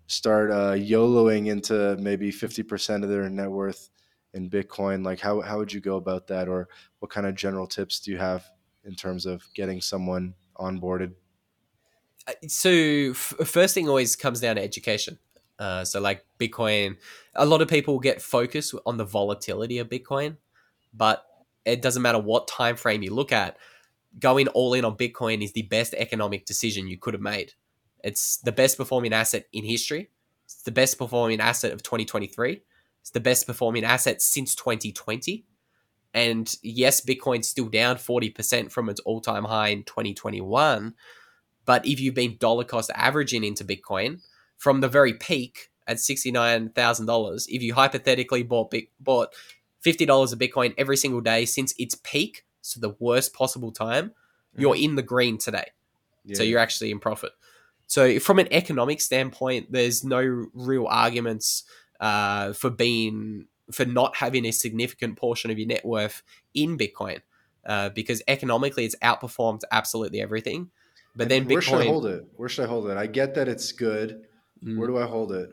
start uh, YOLOing into maybe 50% of their net worth in Bitcoin, like how, how would you go about that? Or what kind of general tips do you have in terms of getting someone onboarded? Uh, so f- first thing always comes down to education. Uh, so like Bitcoin, a lot of people get focused on the volatility of Bitcoin, but it doesn't matter what time frame you look at going all in on Bitcoin is the best economic decision you could have made. It's the best performing asset in history. It's the best performing asset of 2023. It's the best performing asset since 2020. And yes, Bitcoin's still down 40% from its all time high in 2021. But if you've been dollar cost averaging into Bitcoin from the very peak at $69,000, if you hypothetically bought, bought $50 of Bitcoin every single day since its peak so the worst possible time, you're in the green today. Yeah. So you're actually in profit. So from an economic standpoint, there's no real arguments uh, for being for not having a significant portion of your net worth in Bitcoin uh, because economically it's outperformed absolutely everything. But then where should I hold it? Where should I hold it? I get that it's good. Mm, where do I hold it?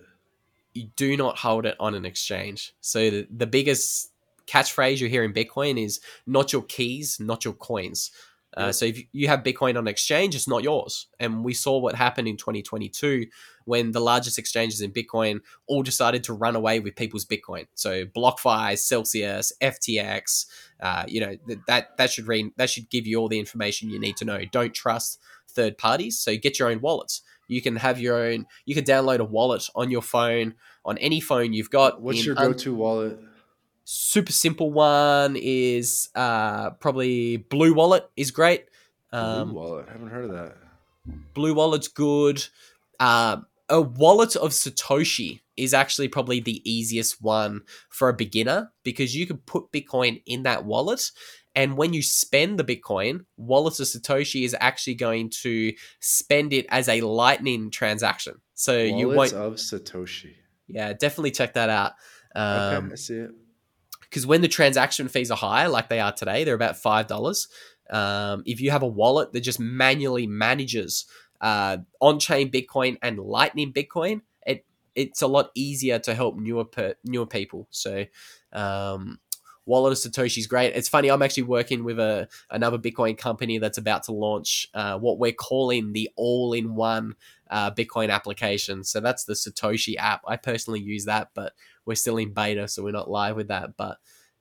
You do not hold it on an exchange. So the, the biggest catchphrase you hear in Bitcoin is not your keys, not your coins. Uh, so if you have Bitcoin on exchange, it's not yours. And we saw what happened in 2022 when the largest exchanges in Bitcoin all decided to run away with people's Bitcoin. So BlockFi, Celsius, FTX, uh, you know that that should read, that should give you all the information you need to know. Don't trust third parties. So get your own wallets. You can have your own. You can download a wallet on your phone on any phone you've got. What's your go-to un- wallet? super simple one is uh, probably Blue Wallet is great. Um, Blue Wallet, I haven't heard of that. Blue Wallet's good. Uh, a wallet of Satoshi is actually probably the easiest one for a beginner because you can put Bitcoin in that wallet. And when you spend the Bitcoin, Wallet of Satoshi is actually going to spend it as a Lightning transaction. So Wallets you won't. of Satoshi. Yeah, definitely check that out. Okay, Um, I see it. because when the transaction fees are high, like they are today, they're about five dollars. Um, if you have a wallet that just manually manages uh, on-chain Bitcoin and Lightning Bitcoin, it it's a lot easier to help newer per, newer people. So, um, Wallet of Satoshi is great. It's funny. I'm actually working with a another Bitcoin company that's about to launch uh, what we're calling the all-in-one uh, Bitcoin application. So that's the Satoshi app. I personally use that, but we're still in beta, so we're not live with that. But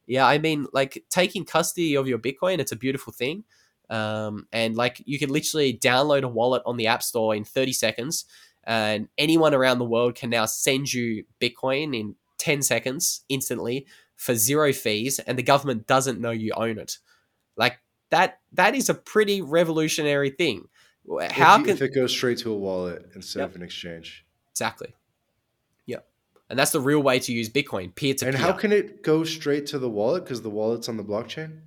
yeah, I mean, like taking custody of your Bitcoin, it's a beautiful thing. Um, and like you can literally download a wallet on the App Store in 30 seconds, and anyone around the world can now send you Bitcoin in 10 seconds instantly for zero fees, and the government doesn't know you own it. Like that, that is a pretty revolutionary thing. How if, you- can if it goes straight to a wallet instead Yep. of an exchange? exactly? Yeah, and that's the real way to use Bitcoin, peer to peer. And how can it go straight to the wallet because the wallet's on the blockchain?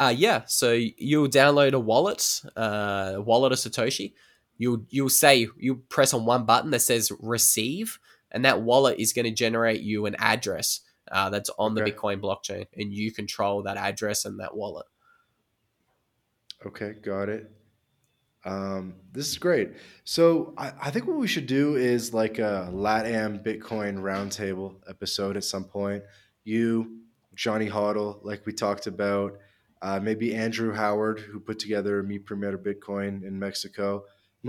Uh, yeah. So you'll download a wallet, uh, wallet of Satoshi. You'll you'll say you press on one button that says receive, and that wallet is going to generate you an address uh, that's on the Bitcoin blockchain, and you control that address and that wallet. Okay, got it. Um, this is great. So I, I think what we should do is like a LATAM Bitcoin roundtable episode at some point. You, Johnny Hoddle, like we talked about, uh, maybe Andrew Howard, who put together Mi Primero Bitcoin in Mexico.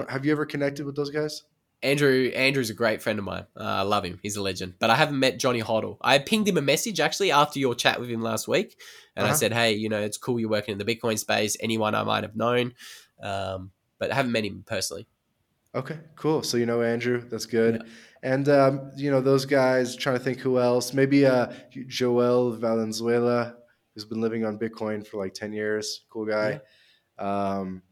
Have you ever connected with those guys? Andrew Andrew's a great friend of mine. Uh, I love him. He's a legend. But I haven't met Johnny Hoddle. I pinged him a message actually after your chat with him last week, and I Uh-huh. said, "Hey, you know, it's cool you're working in the Bitcoin space. Anyone I might have known, um, but I haven't met him personally." Okay, cool. So you know Andrew, that's good. And um, you know those guys. Trying to think who else. Maybe uh, Joel Valenzuela, who's been living on Bitcoin for like ten years. Cool guy. Um,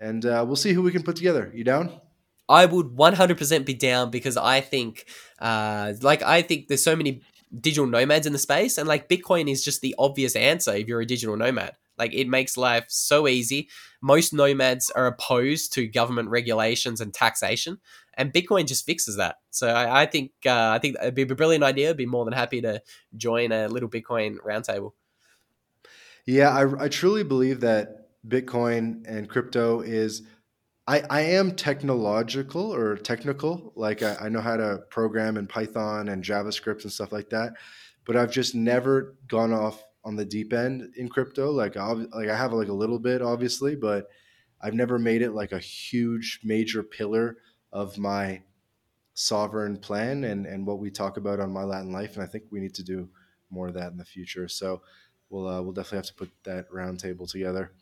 and uh, we'll see who we can put together. You down? I would 100% be down because I think, uh, like, I think there's so many digital nomads in the space, and like, Bitcoin is just the obvious answer if you're a digital nomad. Like, it makes life so easy. Most nomads are opposed to government regulations and taxation, and Bitcoin just fixes that. So I, I think, uh, I think it'd be a brilliant idea. I'd be more than happy to join a little Bitcoin roundtable. Yeah, I, I truly believe that Bitcoin and crypto is. I, I am technological or technical. Like I, I know how to program in Python and JavaScript and stuff like that, but I've just never gone off on the deep end in crypto. Like I like I have like a little bit, obviously, but I've never made it like a huge major pillar of my sovereign plan and and what we talk about on my Latin life. And I think we need to do more of that in the future. So we'll uh, we'll definitely have to put that roundtable together.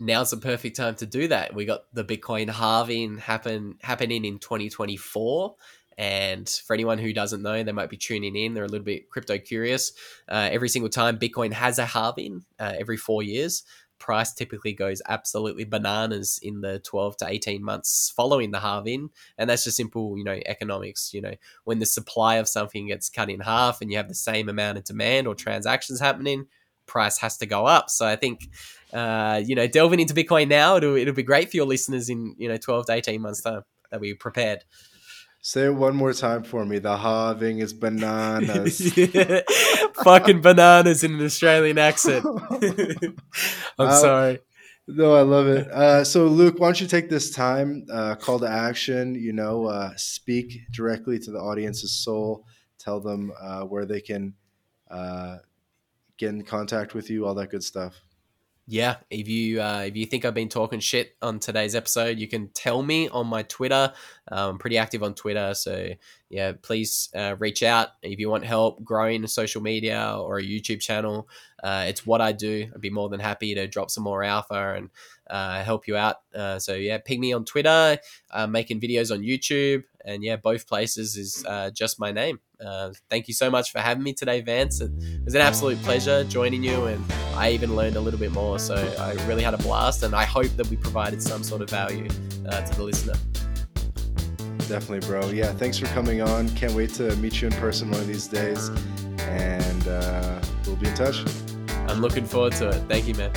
Now's the perfect time to do that. We got the Bitcoin halving happen happening in 2024. And for anyone who doesn't know, they might be tuning in. They're a little bit crypto curious. Uh, every single time Bitcoin has a halving, uh, every four years, price typically goes absolutely bananas in the 12 to 18 months following the halving. And that's just simple, you know, economics. You know, when the supply of something gets cut in half and you have the same amount of demand or transactions happening, price has to go up. So I think uh, you know, delving into Bitcoin now, it'll, it'll be great for your listeners in, you know, 12 to 18 months time. that we prepared. Say it one more time for me. The halving is bananas. (laughs) Fucking bananas in an Australian accent. (laughs) (laughs) I'm Uh, sorry. No, I love it. Uh, so, Luke, why don't you take this time, uh, call to action, you know, uh, speak directly to the audience's soul, tell them uh, where they can uh, get in contact with you, all that good stuff. Yeah, if you uh, if you think I've been talking shit on today's episode, you can tell me on my Twitter. Um, I'm pretty active on Twitter, so yeah, please uh, reach out if you want help growing a social media or a YouTube channel. Uh, it's what I do. I'd be more than happy to drop some more alpha and uh, help you out. Uh, so yeah, ping me on Twitter. I'm making videos on YouTube, and yeah, both places is uh, just my name. Uh, thank you so much for having me today, Vance. It was an absolute pleasure joining you, and I even learned a little bit more. So I really had a blast, and I hope that we provided some sort of value uh, to the listener. Definitely, bro. Yeah, thanks for coming on. Can't wait to meet you in person one of these days. And uh, we'll be in touch. I'm looking forward to it. Thank you, man.